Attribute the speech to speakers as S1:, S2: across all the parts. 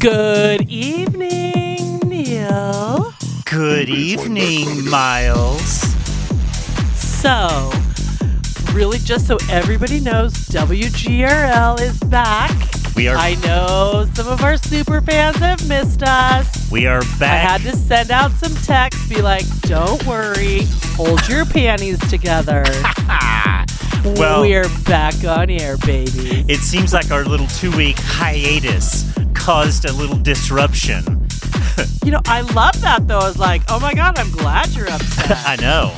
S1: Good evening, Neil.
S2: Good evening, Miles.
S1: So, really, just so everybody knows, WGRL is back.
S2: We are
S1: I know some of our super fans have missed us.
S2: we are back.
S1: I had to send out some texts, be like, don't worry, hold your panties together.
S2: Well-
S1: We're back on air, baby.
S2: it seems like our little two-week hiatus caused a little disruption.
S1: You know, I love that though. I was like, oh my God, I'm glad you're upset.
S2: I know.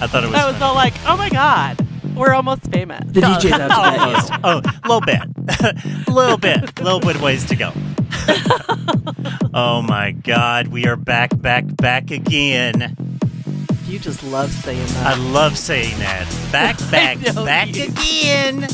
S2: I thought it was.
S1: I was all like, oh my God, we're almost famous.
S3: The DJ's out to get
S2: Almost. Oh, a oh, little bit. A little bit. A little bit ways to go. oh my God. We are back, back, back again.
S1: You just love saying that.
S2: I love saying that. Back, back, back
S1: you-
S2: again.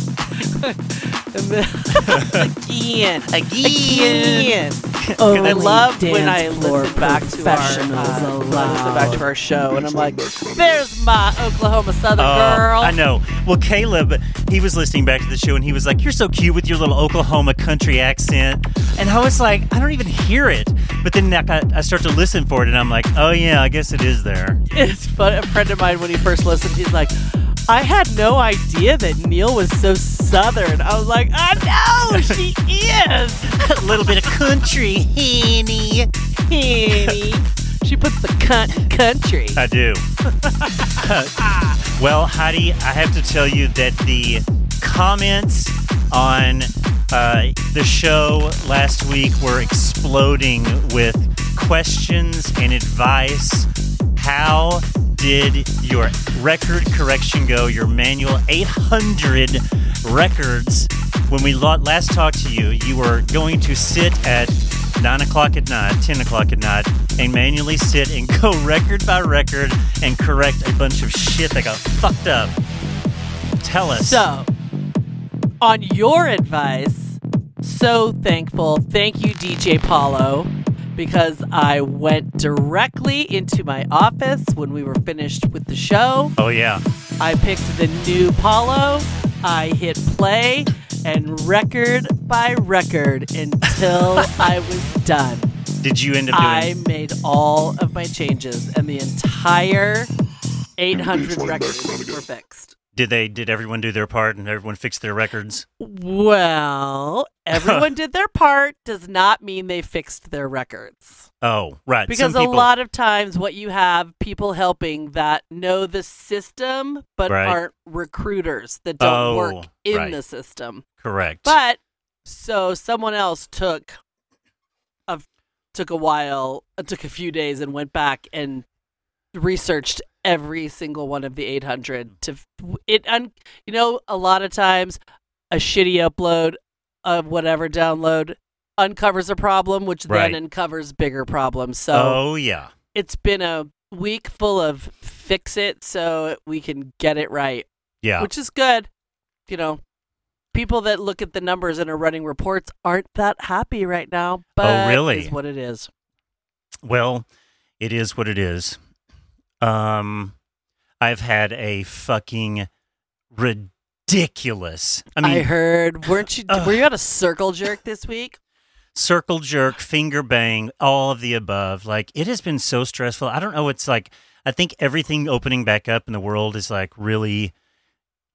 S1: And then- Again.
S2: Again.
S1: Again. I
S3: Only
S1: love when I
S3: dance floor
S1: listen back to our uh, listen back to our show, and I'm like, "There's my Oklahoma Southern
S2: Oh,
S1: girl."
S2: I know. Well, Caleb, he was listening back to the show and he was like, You're so cute with your little Oklahoma country accent. And I was like, I don't even hear it. But then I, I start to listen for it and I'm like, Oh, yeah, I guess it is there.
S1: It's fun. A friend of mine, when he first listened, he's like, "I had no idea that Neil was so Southern." I was like, "I know she is."
S2: a little bit of country, Henny.
S1: Henny. She puts the cunt country.
S2: I do. well, Heidi, I have to tell you that the comments on uh, the show last week were exploding with questions and advice. How did your record correction go? Your manual 800 records. When we last talked to you, you were going to sit at 9 o'clock at night, 10 o'clock at night, and manually sit and go record by record and correct a bunch of shit that got fucked up. Tell us.
S1: So, on your advice, so thankful. Thank you, DJ Paulo, because I went directly into my office when we were finished with the show.
S2: oh, yeah.
S1: I picked the new Paulo. I hit play and record by record until I was done.
S2: Did you end up doing
S1: I made all of my changes, and the entire 800 records were fixed.
S2: Did they did everyone do their part and everyone fix their records?
S1: Well, everyone did their part does not mean they fixed their records.
S2: Oh, right.
S1: Because
S2: Some
S1: a lot of times, what you have people helping that know the system but
S2: Right.
S1: aren't recruiters that don't
S2: Oh,
S1: work in
S2: right.
S1: the system.
S2: correct.
S1: But so someone else took a took a while, took a few days, and went back and researched every single one of the 800 to it. Un, you know, a lot of times a shitty upload of whatever download uncovers a problem, which
S2: Right.
S1: then uncovers bigger problems. So
S2: oh, yeah.
S1: it's been a week full of fix it so we can get it right
S2: Yeah.
S1: which is good. You know, people that look at the numbers and are running reports aren't that happy right now. Oh, but
S2: Oh, really?
S1: is what it is.
S2: Well, it is what it is. Um, I've had a fucking ridiculous. I mean, I,
S1: heard. Weren't you?
S2: Ugh.
S1: were you on a circle jerk this week?
S2: circle jerk, finger bang, all of the above. Like it has been so stressful. I don't know. It's like I think everything opening back up in the world is like really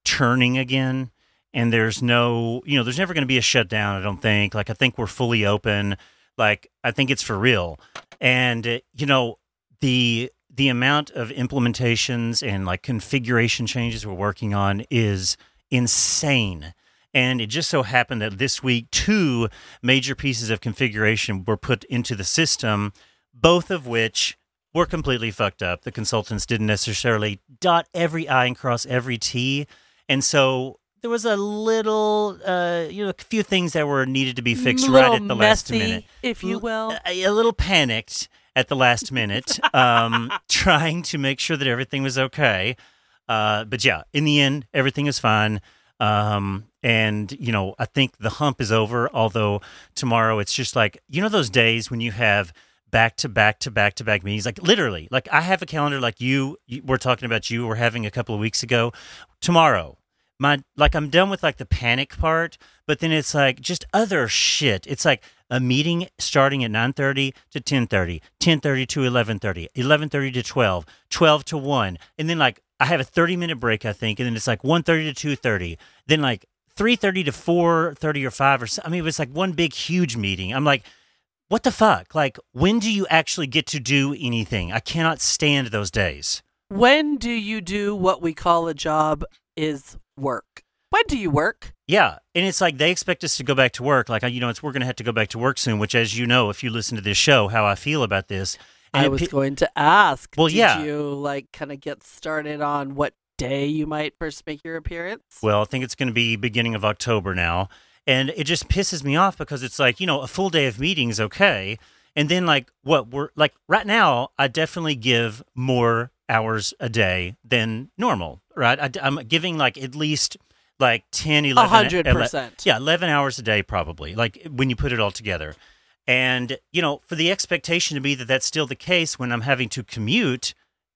S2: churning again. And there's no, you know, there's never going to be a shutdown. I don't think. Like I think we're fully open. Like I think it's for real. And uh, you know the the amount of implementations and like configuration changes we're working on is insane. And it just so happened that this week, two major pieces of configuration were put into the system, both of which were completely fucked up. The consultants didn't necessarily dot every I and cross every T. And so there was a little, uh, you know, a few things that were needed to be fixed right at the last minute.
S1: if you will.
S2: A, a little panicked at the last minute, um, trying to make sure that everything was okay. Uh, but yeah, in the end, everything is fine. Um, and you know, I think the hump is over. Although tomorrow, it's just like you know those days when you have back to back to back to back meetings. Like literally, like I have a calendar like you, you we're talking about you were having a couple of weeks ago. Tomorrow, my like I'm done with like the panic part, but then it's like just other shit. It's like a meeting starting at 9:30 to 10:30, 10:30 to 11:30, 11:30 to 12, 12 to 1, and then like I have a 30 minute break I think, and then it's like 1:30 to 2:30, then like 3:30 to 4:30 or 5 or so. I mean, it was like one big huge meeting. I'm like what the fuck? Like, when do you actually get to do anything? I cannot stand those days.
S1: When do you do what we call a job is work? When do you work?
S2: Yeah, and it's like they expect us to go back to work. Like, you know, it's we're going to have to go back to work soon. Which, as you know, if you listen to this show, how I feel about this. And
S1: I was going to ask.
S2: Well,
S1: did
S2: yeah.
S1: you like kind of get started on what day you might first make your appearance?
S2: Well, I think it's going to be beginning of October now. And it just pisses me off because it's like, you know, a full day of meetings, okay. And then, like, what we're like right now, I definitely give more hours a day than normal, right? I, am giving like at least like 10, 11,
S1: hundred
S2: ele-
S1: percent.
S2: Yeah, 11 hours a day, probably, like when you put it all together. And, you know, for the expectation to be that that's still the case when I'm having to commute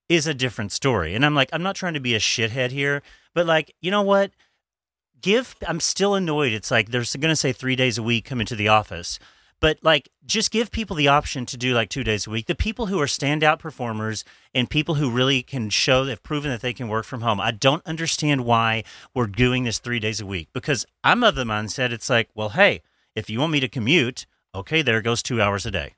S2: is a different story. And I'm like, I'm not trying to be a shithead here, but like, you know what? Give, I'm still annoyed. It's like they're going to say three days a week come into the office, but like just give people the option to do like two days a week. The people who are standout performers and people who really can show, they've proven that they can work from home. I don't understand why we're doing this three days a week because I'm of the mindset it's like, well, hey, if you want me to commute, okay, there goes two hours a day.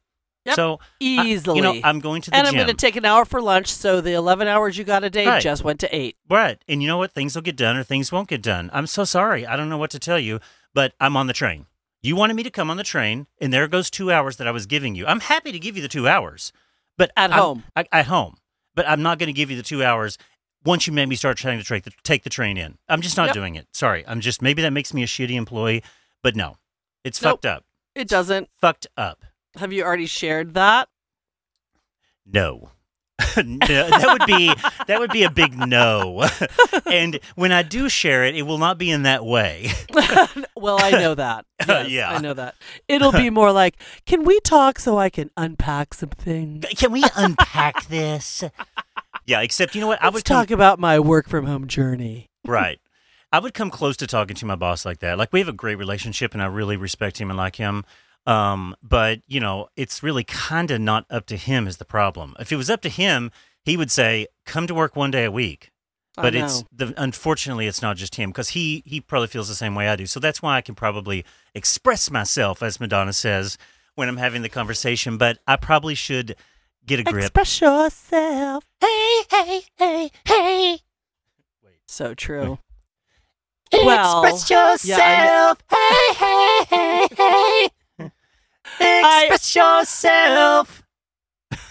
S1: Yep.
S2: So I-
S1: Easily.
S2: you know, I'm going to the
S1: and I'm
S2: gym.
S1: going to take an hour for lunch, so the 11 hours you got a day
S2: Right.
S1: just went to eight.
S2: Right. And you know what? Things will get done or things won't get done. I'm so sorry. I don't know what to tell you, but I'm on the train. You wanted me to come on the train, and there goes two hours that I was giving you. I'm happy to give you the two hours, but
S1: At
S2: I'm-
S1: home.
S2: I, at home. But I'm not going to give you the two hours once you make me start trying to take the, take the train in. I'm just not
S1: Yep.
S2: doing it. Sorry. I'm just maybe that makes me a shitty employee, but no, it's
S1: Nope.
S2: fucked up.
S1: It doesn't.
S2: Fucked up.
S1: Have you already shared that?
S2: No. no, that would be that would be a big no. and when I do share it, it will not be in that way.
S1: well, I know that. Uh, yes,
S2: Yeah.
S1: I know that. It'll be more like, can we talk so I can unpack some things?
S2: Can we unpack this? Yeah, except you know what? I
S1: Let's
S2: would come,
S1: talk about my work from home journey.
S2: right. I would come close to talking to my boss like that. Like we have a great relationship, and I really respect him and like him. Um, but you know, it's really kind of not up to him is the problem. If it was up to him, he would say, "Come to work one day a week." But it's the unfortunately it's not just him because he he probably feels the same way I do. So that's why I can probably express myself, as Madonna says, when I'm having the conversation. But I probably should get a grip.
S1: Express yourself.
S2: Hey, hey, hey, hey. Wait.
S1: So true. Well,
S2: Express
S1: yeah,
S2: yourself. hey, hey, hey, hey. Express yourself.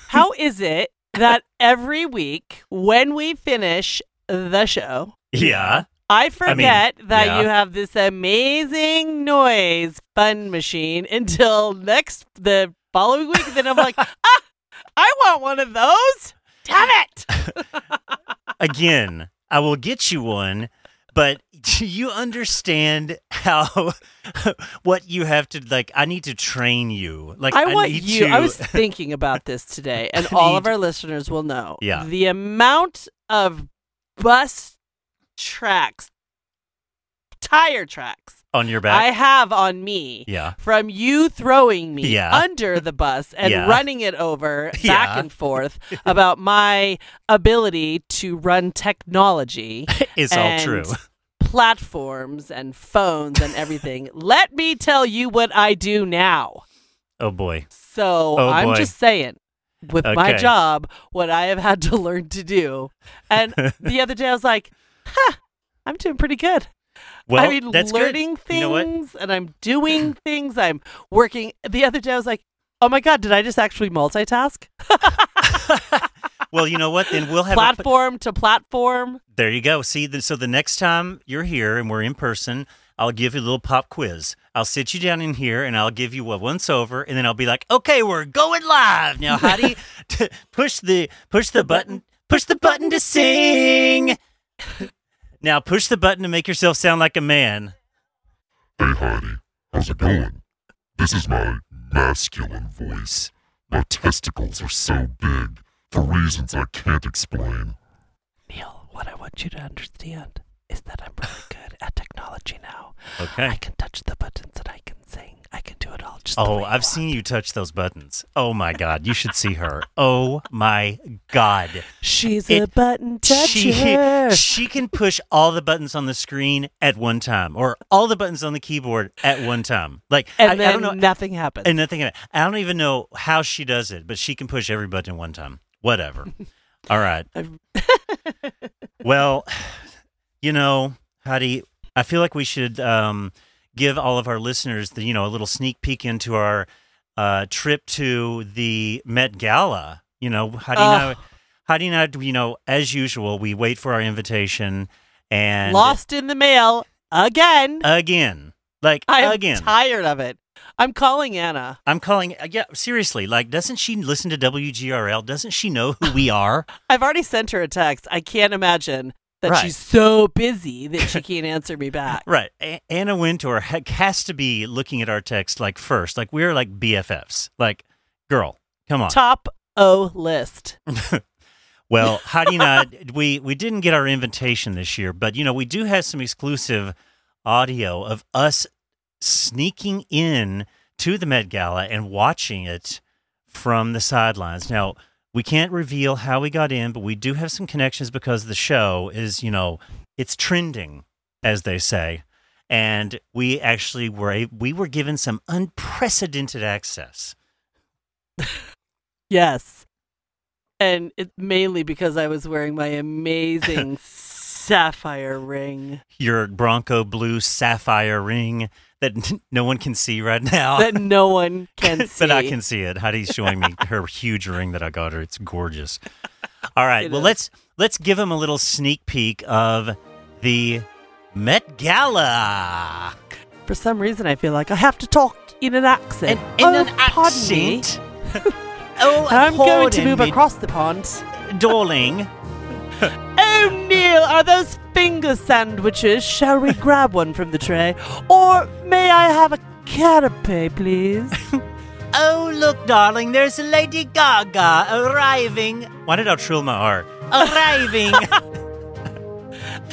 S1: How is it that every week when we finish the show,
S2: Yeah.
S1: I forget that
S2: yeah.
S1: you have this amazing noise fun machine until next the following week? Then I'm like, ah, I want one of those. Damn it!
S2: Again, I will get you one, but do you understand how what you have to like? I need to train you. Like
S1: I want
S2: need
S1: you.
S2: To,
S1: I was thinking about this today, and
S2: I
S1: all of our listeners will know.
S2: Yeah.
S1: The amount of bus tracks, tire tracks
S2: on your back.
S1: I have on me
S2: yeah.
S1: from you throwing me
S2: Yeah.
S1: under the bus and
S2: Yeah.
S1: running it over back
S2: Yeah.
S1: and forth about my ability to run technology,
S2: It's all true.
S1: Platforms and phones and everything. Let me tell you what I do now.
S2: Oh boy.
S1: So
S2: Oh,
S1: I'm
S2: boy.
S1: just saying, with my job, what I have had to learn to do. And the other day I was like, huh, I'm doing pretty good.
S2: Well,
S1: I mean,
S2: that's good.
S1: learning
S2: You know
S1: things and I'm doing things. I'm working. The other day I was like, oh my God, did I just actually multitask?
S2: well, you know what? Then we'll have a,
S1: platform to platform.
S2: There you go. See, the, so the next time you're here and we're in person, I'll give you a little pop quiz. I'll sit you down in here and I'll give you a once over, and then I'll be like, "Okay, we're going live now, how Heidi. T- push the push the button, push the button to sing. now push the button to make yourself sound like a man.
S3: Hey Heidi, how's it going? This is my masculine voice. My testicles are so big for reasons I can't explain.
S1: Neil, what I want you to understand is that I'm really good good at technology now.
S2: Okay.
S1: I can touch the buttons and I can sing. I can do it all just the
S2: Oh,
S1: way
S2: I've seen
S1: want.
S2: you touch those buttons. Oh my God, you should see her. Oh my God.
S1: She's a button
S2: She,
S1: toucher.
S2: she can push all the buttons on the screen at one time, or all the buttons on the keyboard at one time. Like
S1: and
S2: I,
S1: then
S2: I don't know,
S1: nothing happens.
S2: and nothing. I don't even know how she does it, but she can push every button one time. Whatever. all right. Well, you know, Heidi, I feel like we should um, give all of our listeners the you know a little sneak peek into our uh, trip to the Met Gala. You know, how Heidi and I,
S1: Ugh.
S2: Heidi and I, you know, as usual, we wait for our invitation and
S1: Lost in the mail again.
S2: again, like
S1: I'm
S2: again.
S1: tired of it. I'm calling Anna.
S2: I'm calling. uh, Yeah, seriously. Like, doesn't she listen to WGRL? Doesn't she know who we are?
S1: I've already sent her a text. I can't imagine that
S2: Right.
S1: she's so busy that she can't answer me back.
S2: Right. A- Anna Wintour ha- has to be looking at our text like first. Like we're like BFFs. Like, girl, come on.
S1: Top O list.
S2: Well, Heidi and I, we we didn't get our invitation this year, but you know we do have some exclusive audio of us sneaking in to the Met Gala and watching it from the sidelines. Now we can't reveal how we got in, but we do have some connections because the show is, you know, it's trending, as they say, and we actually were we were given some unprecedented access.
S1: Yes. And it mainly because I was wearing my amazing sapphire ring
S2: your Bronco blue sapphire ring that no one can see right now.
S1: that no one can see.
S2: but I can see it. Heidi's showing me her huge ring that I got her. It's gorgeous. All right,
S1: It
S2: well
S1: is.
S2: let's let's give him a little sneak peek of the Met Gala.
S1: For some reason, I feel like I have to talk in an accent.
S2: And in
S1: oh,
S2: an
S1: pardon me.
S2: accent. oh,
S1: I'm going to move
S2: me,
S1: across the pond.
S2: darling.
S1: Oh, Neil, are those finger sandwiches? Shall we grab one from the tray? Or may I have a canapé, please?
S2: Oh, look, darling, there's Lady Gaga arriving. Why did I trill my R? Arriving.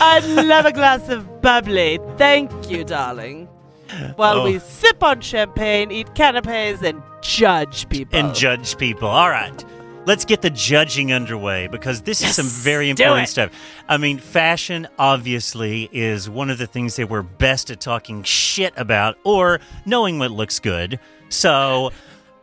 S1: I'd love a glass of bubbly. Thank you, darling. While
S2: Oh.
S1: we sip on champagne, eat canapes, and judge people.
S2: and judge people. All right. Let's get the judging underway because this is some very important stuff. I mean, fashion obviously is one of the things that we're best at talking shit about or knowing what looks good. So,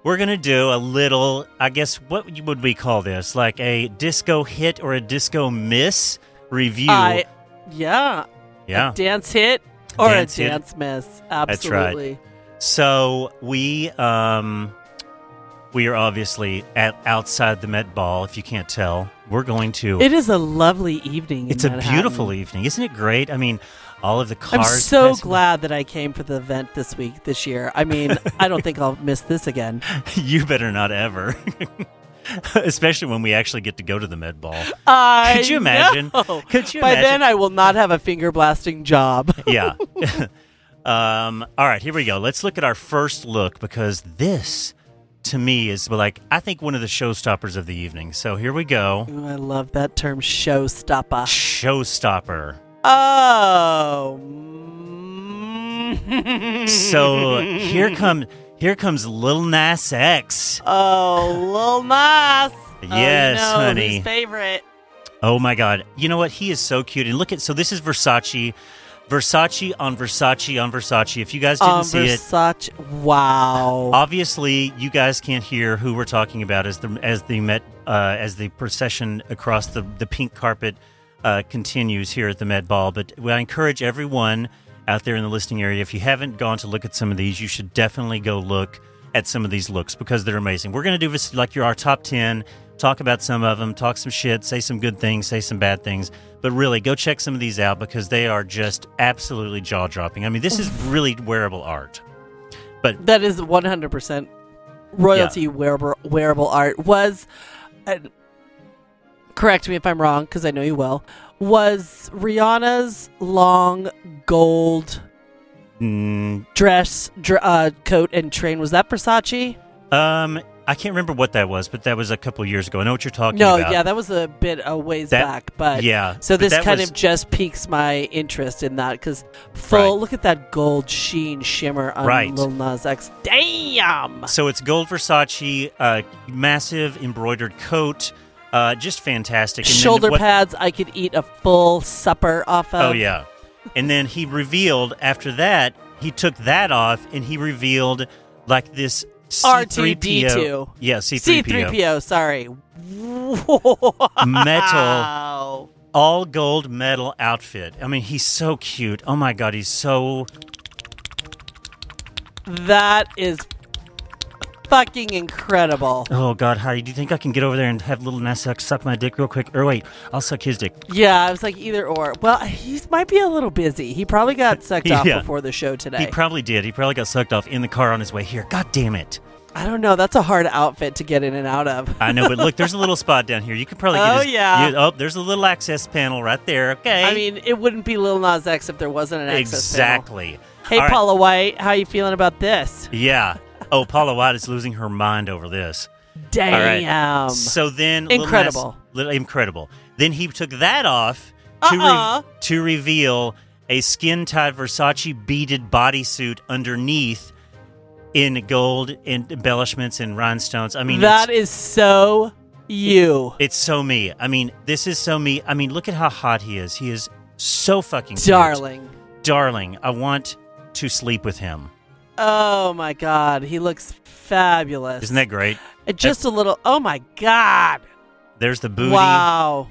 S2: we're going to do a little, I guess, what would we call this? Like a disco hit or a disco miss review.
S1: I, yeah,
S2: yeah.
S1: a dance hit or
S2: Dance
S1: a
S2: hit.
S1: dance miss.
S2: That's right.
S1: Absolutely.
S2: So we um we are obviously at outside the Met Ball. If you can't tell, we're going to.
S1: It is a lovely evening. in
S2: it's a beautiful evening, isn't it? Great. I mean, all of the cars.
S1: I'm so
S2: passing-
S1: glad that I came for the event this week, this year. I mean, I don't think I'll miss this again.
S2: you better not ever. Especially when we actually get to go to the Met Ball.
S1: I
S2: Could you imagine?
S1: know.
S2: Could you
S1: By
S2: imagine?
S1: then, I will not have a finger blasting job.
S2: yeah. um, all right, here we go. Let's look at our first look because this, to me, is like I think one of the showstoppers of the evening. So here we go.
S1: Ooh, I love that term, showstopper.
S2: Showstopper.
S1: Oh.
S2: So here come here comes Lil Nas X.
S1: Oh, Lil Nas.
S2: Oh, yes,
S1: oh, no,
S2: honey.
S1: Who's favorite?
S2: Oh my God! You know what? He is so cute. And look at so this is Versace, Versace on Versace on Versace. If you guys didn't
S1: Um,
S2: see it,
S1: Versace. Wow.
S2: obviously you guys can't hear who we're talking about as the as the Met uh, as the procession across the the pink carpet uh, continues here at the Met Ball. But I encourage everyone out there in the listening area, if you haven't gone to look at some of these, you should definitely go look at some of these looks because they're amazing. We're gonna do this like your our top ten. Talk about some of them, talk some shit, say some good things, say some bad things, but really go check some of these out because they are just absolutely jaw dropping. I mean, this is really wearable art.
S1: But that is 100% royalty wearable, wearable art. Was, and correct me if I'm wrong, because I know you will, was Rihanna's long gold
S2: Mm,
S1: dress, dr- uh, coat, and train, was that Versace?
S2: Um, I can't remember what that was, but that was a couple years ago. I know what you're talking
S1: No,
S2: about.
S1: No, yeah, that was a bit a ways
S2: That-
S1: back, but
S2: yeah.
S1: So this kind
S2: was-
S1: of just piques my interest in that because full.
S2: Right.
S1: Look at that gold sheen shimmer on
S2: Right.
S1: Lil Nas X. Damn.
S2: So it's gold Versace, uh, massive embroidered coat, uh, just fantastic. And
S1: Shoulder
S2: what-
S1: pads. I could eat a full supper off of.
S2: Oh yeah, and then he revealed after that he took that off and he revealed like this
S1: R2D2.
S2: C3PO. Yeah,
S1: C
S2: C3PO.
S1: three PO. Sorry.
S2: Metal, all gold metal outfit. I mean, he's so cute. Oh my god, he's so
S1: That is fucking incredible.
S2: Oh God, Heidi, do you think I can get over there and have little Nassuck suck my dick real quick? Or wait, I'll suck his dick.
S1: Yeah, I was like either or. Well, he might be a little busy. He probably got sucked off
S2: Yeah.
S1: before the show today.
S2: He probably did. He probably got sucked off in the car on his way here. God damn it!
S1: I don't know. That's a hard outfit to get in and out of.
S2: I know, but look, there's a little spot down here. You could probably get
S1: Oh,
S2: his,
S1: yeah.
S2: you- oh, there's a little access panel right there. Okay.
S1: I mean, it wouldn't be Lil Nas X if there wasn't an access panel.
S2: exactly.
S1: Hey,
S2: right.
S1: Paula White, how you feeling about this?
S2: Yeah. Oh, Paula White is losing her mind over this. right.
S1: Damn.
S2: So then, Lil Nas-
S1: Incredible.
S2: Lil- incredible. Then he took that off to re-
S1: Uh-uh.
S2: to reveal a skin tight Versace beaded bodysuit underneath in gold and embellishments and rhinestones. I mean,
S1: that is so you,
S2: it's so me. I mean, this is so me. I mean, look at how hot he is. He is so fucking cute.
S1: darling.
S2: darling. I want to sleep with him.
S1: Oh my God, he looks fabulous.
S2: Isn't that great?
S1: Uh, Just a little. Oh my God.
S2: There's the booty.
S1: Wow.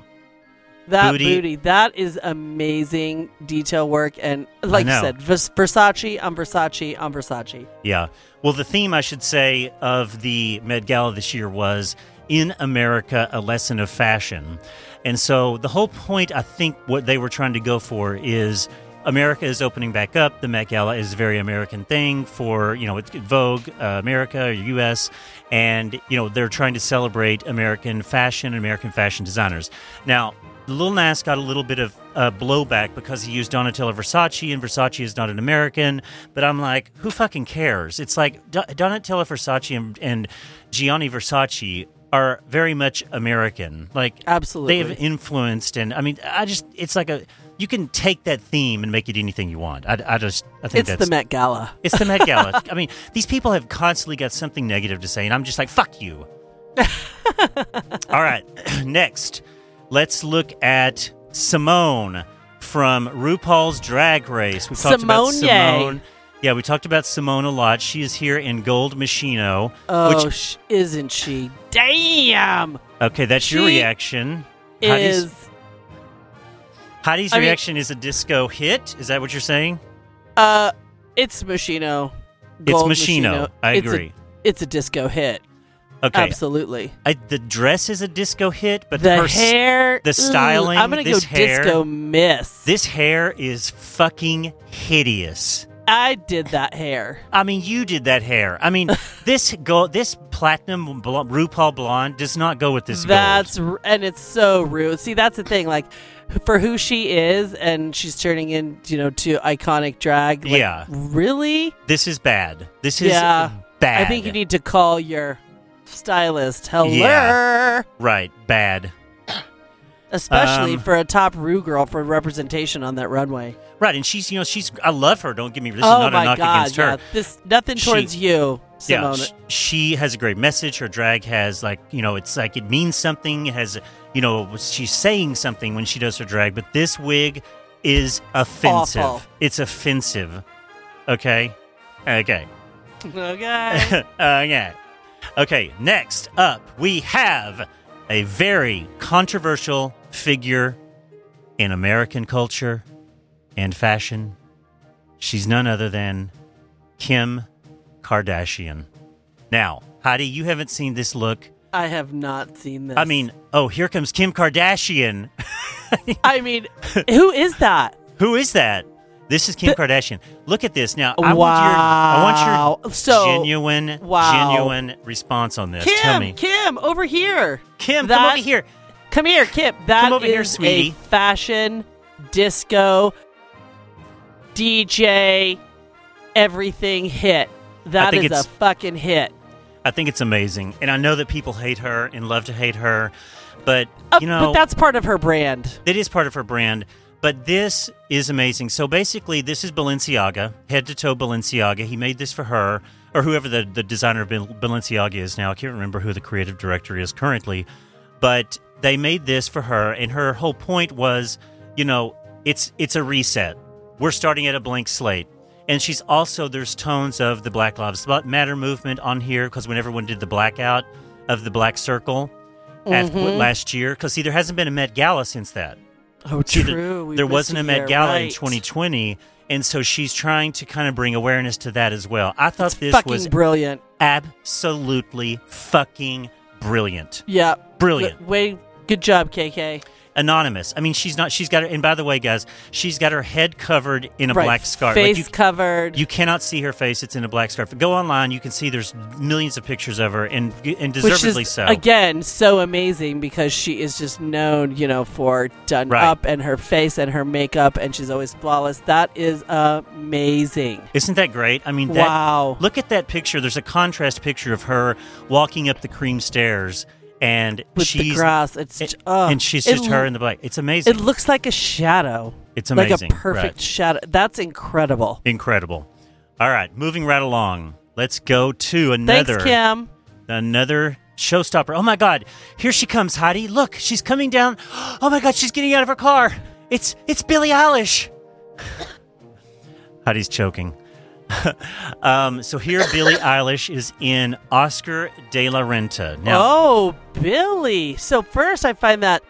S1: That
S2: Booty.
S1: booty. that is amazing detail work. And like you said, Versace, I'm Versace, I'm Versace.
S2: Yeah. Well, the theme, I should say, of the Met Gala this year was In America, a lesson of fashion. And so the whole point, I think, what they were trying to go for is America is opening back up. The Met Gala is a very American thing for, you know, Vogue, uh, America, or US. And, you know, they're trying to celebrate American fashion and American fashion designers. Now, Lil Nas got a little bit of uh, blowback because he used Donatella Versace, and Versace is not an American. But I'm like, who fucking cares? It's like Do- Donatella Versace and, and Gianni Versace are very much American. Like,
S1: Absolutely.
S2: they have influenced, and I mean, I just, it's like a, you can take that theme and make it anything you want. I, I just, I think
S1: It's
S2: that's
S1: the Met Gala.
S2: it's the Met Gala. I mean, these people have constantly got something negative to say, and I'm just like, fuck you. All right, next, let's look at Symone from RuPaul's Drag Race. We talked about
S1: Symone Ye.
S2: Yeah, we talked about Symone a lot. She is here in Gold Moschino.
S1: Oh,
S2: which,
S1: sh- isn't she? Damn.
S2: okay, that's your
S1: she
S2: reaction. Heidi's,
S1: Is
S2: Heidi's
S1: I mean-
S2: reaction is a disco hit. Is that what you're saying?
S1: uh, it's Moschino.
S2: It's Moschino. I
S1: It's a-
S2: agree.
S1: It's a disco hit.
S2: Okay,
S1: Absolutely.
S2: I, the dress is a disco hit, but
S1: The
S2: her
S1: hair,
S2: the
S1: ooh,
S2: styling,
S1: I'm gonna
S2: this
S1: go
S2: hair-
S1: disco miss.
S2: This hair is fucking hideous.
S1: I did that hair.
S2: I mean, you did that hair. I mean, this go this platinum bl- RuPaul blonde does not go with this
S1: That's
S2: gold.
S1: r- and it's so rude. See, that's the thing. Like, for who she is, and she's turning in, you know, to iconic drag. like,
S2: Yeah.
S1: Really?
S2: This is bad. This is
S1: Yeah.
S2: bad.
S1: I think you need to call your stylist. Hello.
S2: Yeah. right bad.
S1: Especially
S2: Um,
S1: for a top Rue girl for representation on that runway.
S2: Right, and she's you know she's I love her. Don't get me. This
S1: oh
S2: is not
S1: my
S2: a knock
S1: god!
S2: against her.
S1: Yeah, this nothing
S2: She-
S1: towards you, Symone.
S2: sh- she has a great message. Her drag has like you know, it's like it means something. It has you know, she's saying something when she does her drag. But this wig is offensive.
S1: Awful.
S2: It's offensive. Okay, okay,
S1: okay.
S2: okay, okay. Next up, we have a very controversial figure in American culture and fashion. She's none other than Kim Kardashian. Now, Heidi, you haven't seen this look.
S1: I have not seen this.
S2: I mean, oh, here comes Kim Kardashian.
S1: I mean, who is that?
S2: Who is that? This is Kim
S1: The-
S2: Kardashian. Look at this. Now, I
S1: wow.
S2: want your I want your
S1: so
S2: genuine
S1: wow.
S2: genuine response on this.
S1: Kim,
S2: Tell me.
S1: Kim, over here.
S2: Kim,
S1: that-
S2: come over here.
S1: Come here, Kim. That
S2: Come over here, sweetie.
S1: a fashion, disco, DJ, everything hit. That
S2: think
S1: is a fucking hit.
S2: I think it's amazing, and I know that people hate her and love to hate her, but
S1: Uh,
S2: you know
S1: but that's part of her brand.
S2: it is part of her brand. But this is amazing. So basically, this is Balenciaga, head to toe Balenciaga. He made this for her, or whoever the, the designer of Balenciaga is now. I can't remember who the creative director is currently, but they made this for her, and her whole point was, you know, it's it's a reset. We're starting at a blank slate. And she's also there's tones of the Black Lives Matter movement on here because when everyone did the blackout of the Black Circle at,
S1: Mhm.
S2: last year, because see, there hasn't been a Met Gala since that.
S1: Oh,
S2: See,
S1: true. We
S2: there wasn't a Met Gala in 2020, and so she's trying to kind of bring awareness to that as well. I thought
S1: It's
S2: this
S1: fucking
S2: was
S1: brilliant.
S2: absolutely fucking brilliant.
S1: Yeah,
S2: Brilliant.
S1: Way good job, KK.
S2: Anonymous. I mean, she's not. She's got her. And by the way, guys, she's got her head covered in a
S1: right.
S2: black scarf.
S1: face
S2: Like you,
S1: covered.
S2: you cannot see her face. It's in a black scarf. Go online. You can see there's millions of pictures of her, and and
S1: which
S2: deservedly
S1: is
S2: so.
S1: again so amazing because she is just known, you know, for done
S2: Right.
S1: up and her face and her makeup, and she's always flawless. That is amazing.
S2: Isn't that great? I mean, that,
S1: wow.
S2: Look at that picture. There's a contrast picture of her walking up the cream stairs, and
S1: With
S2: she's
S1: the grass, it's
S2: it-
S1: oh,
S2: and she's
S1: it
S2: just her in the black. It's amazing.
S1: It looks like a shadow,
S2: it's amazing.
S1: like a perfect
S2: Right.
S1: shadow. That's incredible.
S2: Incredible. All right, moving right along. Let's go to another
S1: Thanks, Kim.
S2: another showstopper. Oh my God! Here she comes, Heidi. Look, she's coming down. Oh my God, she's getting out of her car. It's it's Billie Eilish. Heidi's choking. um, so here, Billie Eilish is in Oscar de la Renta. Now,
S1: oh, Billy. So first, I find that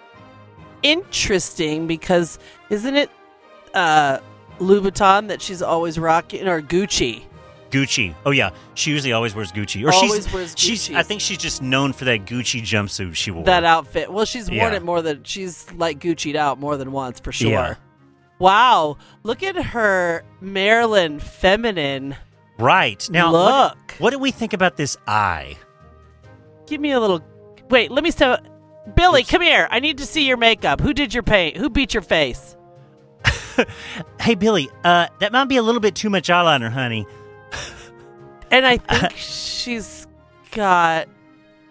S1: interesting because isn't it uh, Louboutin that she's always rocking or Gucci?
S2: Gucci. Oh yeah, she usually always wears Gucci, or
S1: Always
S2: she's
S1: wears
S2: she's. I think she's just known for that Gucci jumpsuit she wore.
S1: That outfit. Well, she's worn
S2: Yeah.
S1: it more than she's like Gucci'd out more than once for sure.
S2: Yeah.
S1: Wow, look at her Marilyn feminine.
S2: right now,
S1: look.
S2: What, what do we think about this eye?
S1: Give me a little. Wait, let me step. Billy, come here. I need to see your makeup. Who did your paint? Who beat your face?
S2: Hey Billy, uh, that might be a little bit too much eyeliner, honey.
S1: And I think she's got.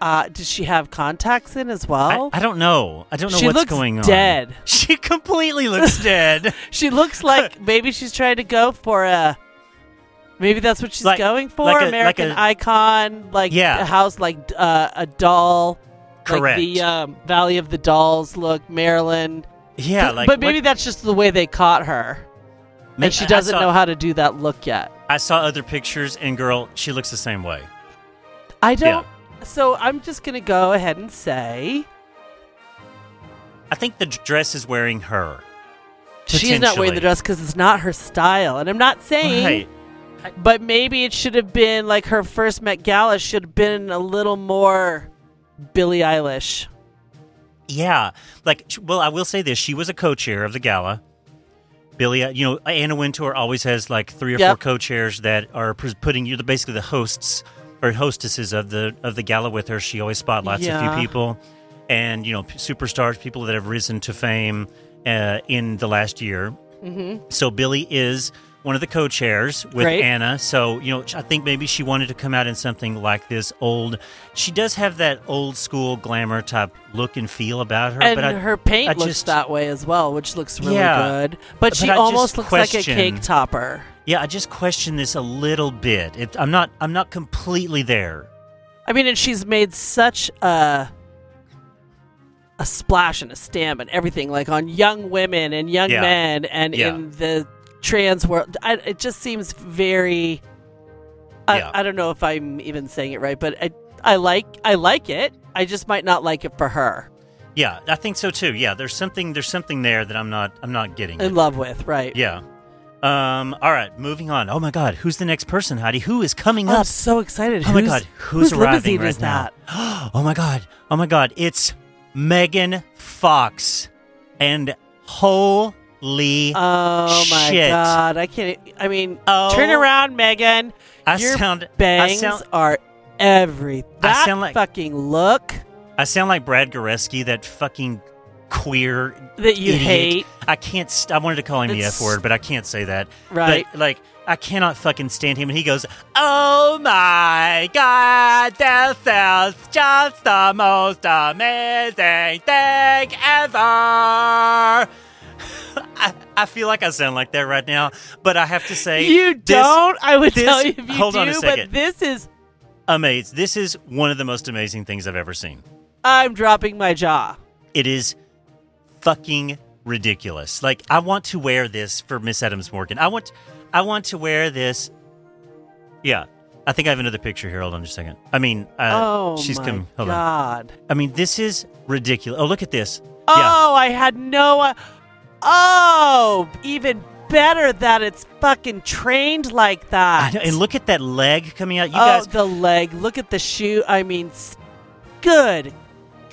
S1: Uh, does she have contacts in as well?
S2: I, I don't know. I don't know
S1: she
S2: what's
S1: looks
S2: going on.
S1: dead.
S2: She completely looks dead.
S1: She looks like maybe she's trying to go for a. Maybe that's what she's
S2: Like-
S1: going for.
S2: like a-
S1: American
S2: like a-
S1: icon, like
S2: Yeah.
S1: a house, like uh, a doll,
S2: Correct.
S1: like the um, Valley of the Dolls look, Maryland.
S2: yeah,
S1: but,
S2: like
S1: but maybe
S2: what-
S1: that's just the way they caught her,
S2: ma-
S1: and she doesn't
S2: saw-
S1: know how to do that look yet.
S2: I saw other pictures, and girl, she looks the same way.
S1: I don't. So I'm just gonna go ahead and say
S2: I think the dress is wearing her.
S1: she's not wearing the dress because it's not her style. And I'm not saying,
S2: Right.
S1: but maybe it should have been like her first Met Gala should have been a little more Billie Eilish.
S2: Yeah, like well, I will say this: she was a co-chair of the gala. Billy, uh, you know, Anna Wintour always has like three or
S1: Yep.
S2: four co-chairs that are putting you, basically the hosts or hostesses of the of the gala with her. She always spotlights a
S1: Yeah.
S2: few people, and you know, superstars, people that have risen to fame uh, in the last year.
S1: Mm-hmm.
S2: So Billy is one of the co-chairs with
S1: Great.
S2: Anna. So you know, I think maybe she wanted to come out in something like this old. She does have that old school glamour type look and feel about her.
S1: And
S2: but I,
S1: her paint
S2: I
S1: looks
S2: just-
S1: that way as well, which looks really
S2: Yeah.
S1: good. But, she
S2: But I
S1: almost looks like a cake topper.
S2: Yeah, I just question this a little bit. It, I'm not. I'm not completely there.
S1: I mean, and she's made such a a splash and a stamp and everything, like on young women and young
S2: Yeah.
S1: men, and
S2: Yeah.
S1: in the trans world. I, it just seems very. I,
S2: Yeah.
S1: I don't know if I'm even saying it right, but I I like I like it. I just might not like it for her.
S2: Yeah, I think so too. Yeah, there's something. There's something there that I'm not. I'm not getting.
S1: In love with, right?
S2: Yeah. Um. All right. Moving on. Oh my God. Who's the next person, Heidi? Who is coming
S1: I'm
S2: up?
S1: so excited.
S2: Oh my
S1: Who's-
S2: God. Who's,
S1: whose
S2: arriving
S1: limousine
S2: right
S1: is
S2: now?
S1: that?
S2: Oh my God. Oh my God. It's Megan Fox, and holy
S1: Oh my
S2: shit.
S1: god! I can't. I mean,
S2: Oh.
S1: turn around, Megan.
S2: I
S1: Your
S2: sound.
S1: bangs
S2: I sound.
S1: are every. That
S2: sound like-
S1: fucking look
S2: I sound like Brad Goreski, that fucking queer
S1: that you
S2: idiot.
S1: hate,
S2: I can't. St- I wanted to call him the F word, but I can't say that.
S1: right?
S2: But like I cannot fucking stand him. And he goes, "Oh my god, this is just the most amazing thing ever." I, I feel like I sound like that right now, but I have to say,
S1: You don't. I would
S2: this-
S1: tell you if you
S2: hold
S1: do,
S2: on a
S1: but this is.
S2: amazing. This is one of the most amazing things I've ever seen.
S1: I'm dropping my jaw.
S2: It is fucking ridiculous. Like I want to wear this for Miss Adams Morgan. I want I want to wear this. Yeah. I think I have another picture here. Hold on just a second. I mean, uh,
S1: oh
S2: she's
S1: my
S2: come. Hold on.
S1: god.
S2: I mean, this is ridiculous. Oh, look at this.
S1: Oh, I had no. uh, Oh, even better that it's fucking trained like that.
S2: know, and look at that leg coming out. You
S1: oh,
S2: guys.
S1: the leg. Look at the shoe. I mean, good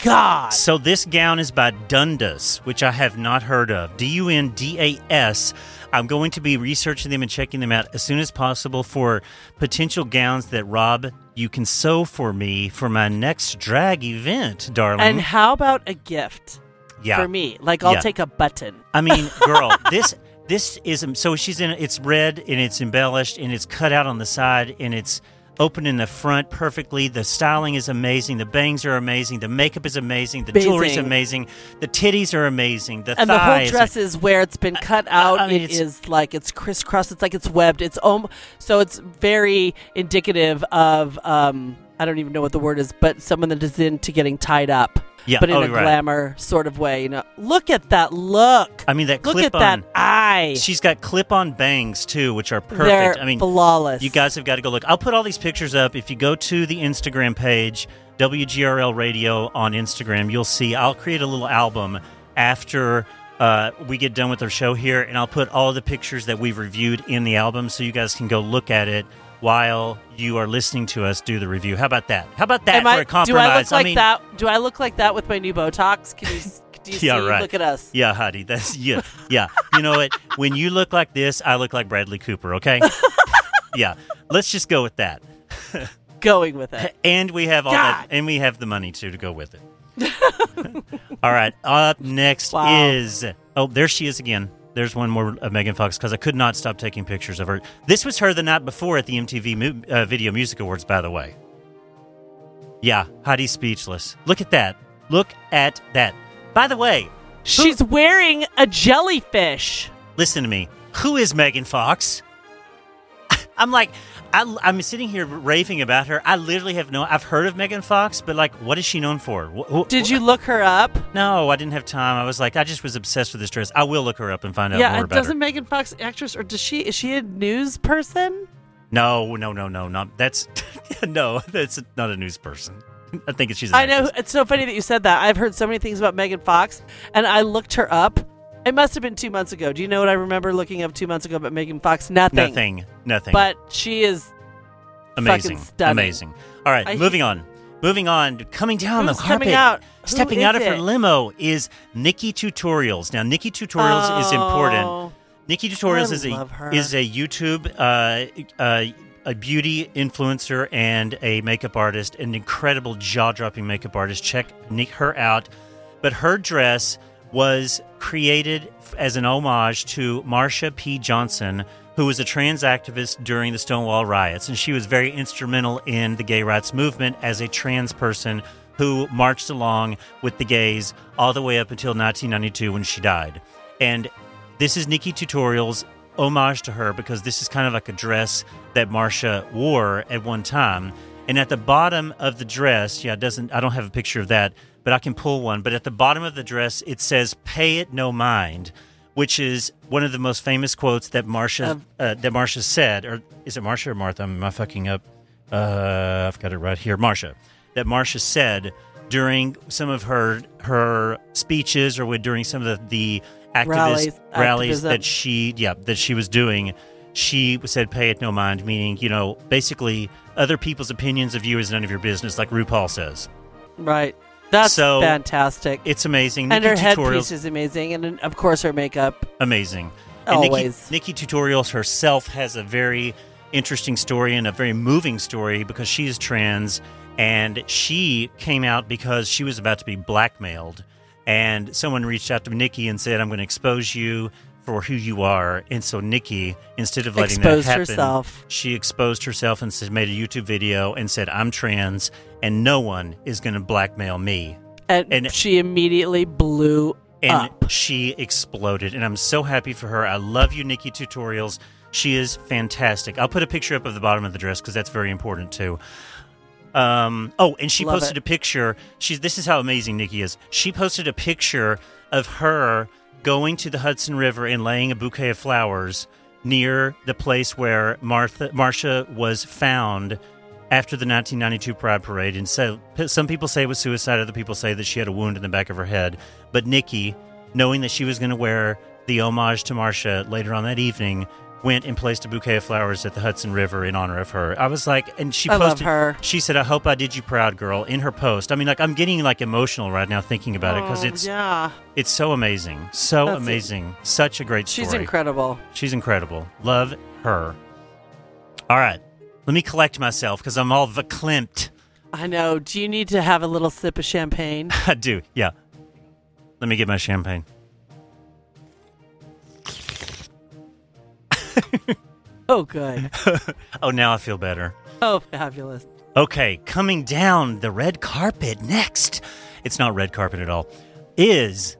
S1: God.
S2: So this gown is by Dundas, which I have not heard of. D U N D A S. I'm going to be researching them and checking them out as soon as possible for potential gowns that Rob you can sew for me for my next drag event, darling.
S1: And how about a gift
S2: yeah.
S1: for me? Like, I'll
S2: Yeah.
S1: take a button.
S2: I mean, girl, this this is so she's in it's red and it's embellished and it's cut out on the side and it's open in the front perfectly. The styling is amazing. The bangs are amazing. The makeup is amazing. The jewelry
S1: is
S2: amazing. The titties are amazing. The
S1: And the whole
S2: are-
S1: dress is where it's been cut out.
S2: I mean,
S1: it is like it's crisscrossed. It's like it's webbed. It's om- so it's very indicative of um I don't even know what the word is, but someone that is into getting tied up,
S2: Yeah,
S1: but in
S2: oh,
S1: a
S2: right.
S1: glamour sort of way. You know, look at that look.
S2: I mean that
S1: Look
S2: clip
S1: at that
S2: on.
S1: eye.
S2: She's got clip-on bangs too, which are perfect.
S1: They're
S2: I mean,
S1: flawless.
S2: You guys have got to go look. I'll put all these pictures up. If you go to the Instagram page, WGRL Radio on Instagram, you'll see I'll create a little album after uh, we get done with our show here, and I'll put all the pictures that we've reviewed in the album so you guys can go look at it while you are listening to us do the review. How about that? How about that
S1: Am
S2: for
S1: I,
S2: a compromise?
S1: do I look like
S2: mean,
S1: that? Do I look like that with my new Botox? Can you? Do you
S2: Yeah,
S1: see?
S2: right.
S1: Look at us.
S2: Yeah, Huddy, that's yeah, yeah. You know what? When you look like this, I look like Bradley Cooper. Okay. yeah. Let's just go with that.
S1: Going with it.
S2: and we have all that, and we have the money too to go with it. all right. Up next
S1: Wow.
S2: is oh, there she is again. There's one more of Megan Fox because I could not stop taking pictures of her. This was her the night before at the MTV Mu- uh, Video Music Awards, by the way. Yeah, Heidi's speechless. Look at that. Look at that. By the way,
S1: She's wearing a jellyfish.
S2: listen to me. Who is Megan Fox? I'm like, I, I'm sitting here raving about her. I literally have no. I've heard of Megan Fox, but like, what is she known for? Wh- wh-
S1: Did you look her up?
S2: No, I didn't have time. I was like, I just was obsessed with this dress. I will look her up and find out
S1: yeah,
S2: more about
S1: doesn't
S2: her.
S1: Megan Fox actress or does she is she a news person?
S2: No, no, no, no, not that's no, that's not a news person. I think she's.
S1: I know
S2: actress.
S1: it's so funny that you said that. I've heard so many things about Megan Fox, and I looked her up. It must have been two months ago. Do you know what I remember looking up two months ago about Megan Fox? Nothing.
S2: Nothing. Nothing.
S1: But she is
S2: amazing, amazing. All right,
S1: I-
S2: moving on. Moving on, coming down the carpet,
S1: out?
S2: Stepping out of her limo is Nikki Tutorials. Now, Nikki Tutorials is important.
S1: Oh.
S2: Nikki Tutorials is a
S1: her.
S2: is a YouTube uh, uh, a beauty influencer and a makeup artist, an incredible jaw dropping makeup artist. Check her out. But her dress was created as an homage to Marsha P. Johnson, who was a trans activist during the Stonewall riots, and she was very instrumental in the gay rights movement as a trans person who marched along with the gays all the way up until 1992 when she died. And this is Nikki Tutorials homage to her because this is kind of like a dress that Marsha wore at one time. And at the bottom of the dress, yeah, doesn't I don't have a picture of that, but I can pull one. But at the bottom of the dress, it says "Pay it no mind," which is one of the most famous quotes that Marsha
S1: Of-
S2: uh, that Marsha said. Or is it Marsha or Martha? Am I fucking up? Uh, I've got it right here. Marsha. That Marsha said during some of her her speeches or with, during some of the, the activist
S1: Rallies,
S2: rallies
S1: activism.
S2: that she yeah that she was doing she said pay it no mind meaning you know basically other people's opinions of you is none of your business like rupaul says
S1: Right. That's
S2: So,
S1: fantastic.
S2: it's amazing
S1: and
S2: Nikki
S1: her
S2: tutorials
S1: headpiece is amazing, and of course her makeup.
S2: amazing and Nikki,
S1: Always.
S2: Nikki tutorials herself has a very interesting story and a very moving story because she is trans and she came out because she was about to be blackmailed and someone reached out to Nikki and said I'm going to expose you for who you are. And so Nikkie, instead of letting
S1: Exposed
S2: that happen,
S1: herself.
S2: she exposed herself and made a YouTube video and said, "I'm trans, and no one is going to blackmail me."
S1: And,
S2: And-
S1: she immediately blew
S2: and
S1: up.
S2: she exploded and i'm so happy for her i love you NikkieTutorials she is fantastic i'll put a picture up of the bottom of the dress because that's very important too um, oh and she
S1: Love
S2: posted
S1: it.
S2: a picture she's this is how amazing nikkie is she posted a picture of her going to the hudson river and laying a bouquet of flowers near the place where martha marsha was found after the 1992 Pride Parade. And so some people say it was suicide, other people say that she had a wound in the back of her head. But Nikkie, knowing that she was going to wear the homage to Marsha later on that evening, went and placed a bouquet of flowers at the Hudson River in honor of her. I was like, and she
S1: I love
S2: posted,
S1: her.
S2: she said, I hope I did you proud, girl, in her post. I mean, like, I'm getting like emotional right now thinking about it because
S1: Oh,
S2: it's
S1: yeah,
S2: it's so amazing. So
S1: That's it.
S2: amazing. Such a great story.
S1: she's incredible.
S2: She's incredible. Love her. All right. Let me collect myself because I'm all verklempt.
S1: I know. Do you need to have a little sip of champagne?
S2: I do. Yeah. Let me get my champagne.
S1: oh, good.
S2: Oh, now I feel better.
S1: Oh, fabulous.
S2: Okay, coming down the red carpet next. It's not red carpet at all. Is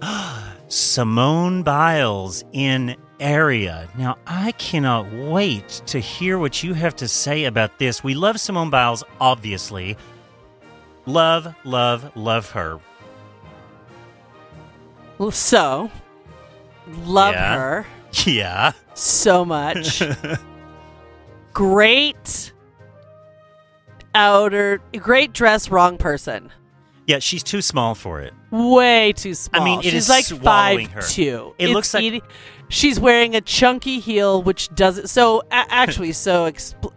S2: Simone Biles in area. Now, I cannot wait to hear what you have to say about this. We love Simone Biles, obviously. Love, love, love her.
S1: Well, So, love
S2: Yeah.
S1: her
S2: Yeah.
S1: so much. great outer, great dress, wrong person.
S2: Yeah, she's too small for it.
S1: Way too small.
S2: I mean, it
S1: she's
S2: is
S1: like five
S2: her.
S1: two.
S2: It looks like-
S1: she's wearing a chunky heel, which doesn't. So a- actually, so expl-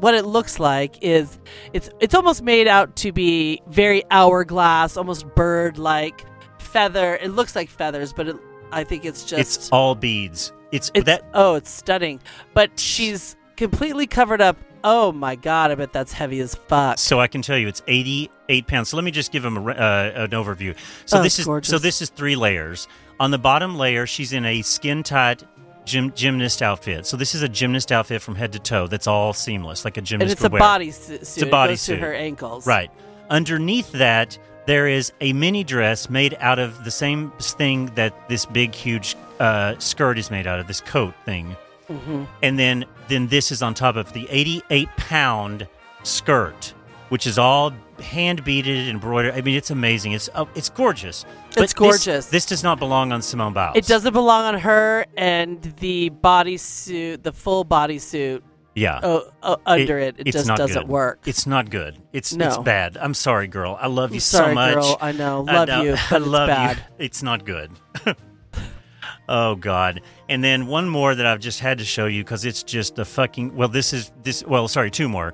S1: what it looks like is it's it's almost made out to be very hourglass, almost bird like feather. It looks like feathers, but it, I think it's just
S2: it's all beads. It's,
S1: it's
S2: that
S1: oh, it's stunning. But she's completely covered up. Oh my god, I bet that's heavy as fuck.
S2: So I can tell you, it's eighty-eight pounds. So let me just give them a, uh, an overview. So
S1: Oh,
S2: this is
S1: gorgeous.
S2: so this is three layers. On the bottom layer, she's in a skin-tight gym, gymnast outfit. So this is a gymnast outfit from head to toe. That's all seamless, like a gymnast.
S1: and it's a
S2: would wear.
S1: body suit.
S2: It's a
S1: It goes to her ankles.
S2: Right. Underneath that, there is a mini dress made out of the same thing that this big, huge uh, skirt is made out of. This coat thing.
S1: hmm
S2: and then then this is on top of the 88 pound skirt which is all hand beaded embroidered i mean it's amazing it's oh, it's gorgeous
S1: It's
S2: this-
S1: gorgeous.
S2: this, does not belong on simone biles
S1: It doesn't belong on her, and the bodysuit, the full bodysuit
S2: yeah
S1: oh, oh, under it, it,
S2: it's
S1: just doesn't
S2: good.
S1: work.
S2: it's not good it's it's
S1: No.
S2: bad i'm sorry girl i love you
S1: I'm
S2: so much
S1: girl. I know,
S2: I
S1: love
S2: know.
S1: you,
S2: I
S1: it's
S2: love
S1: bad.
S2: you it's not good oh god and then one more that i've just had to show you because it's just a fucking well this is this well sorry two more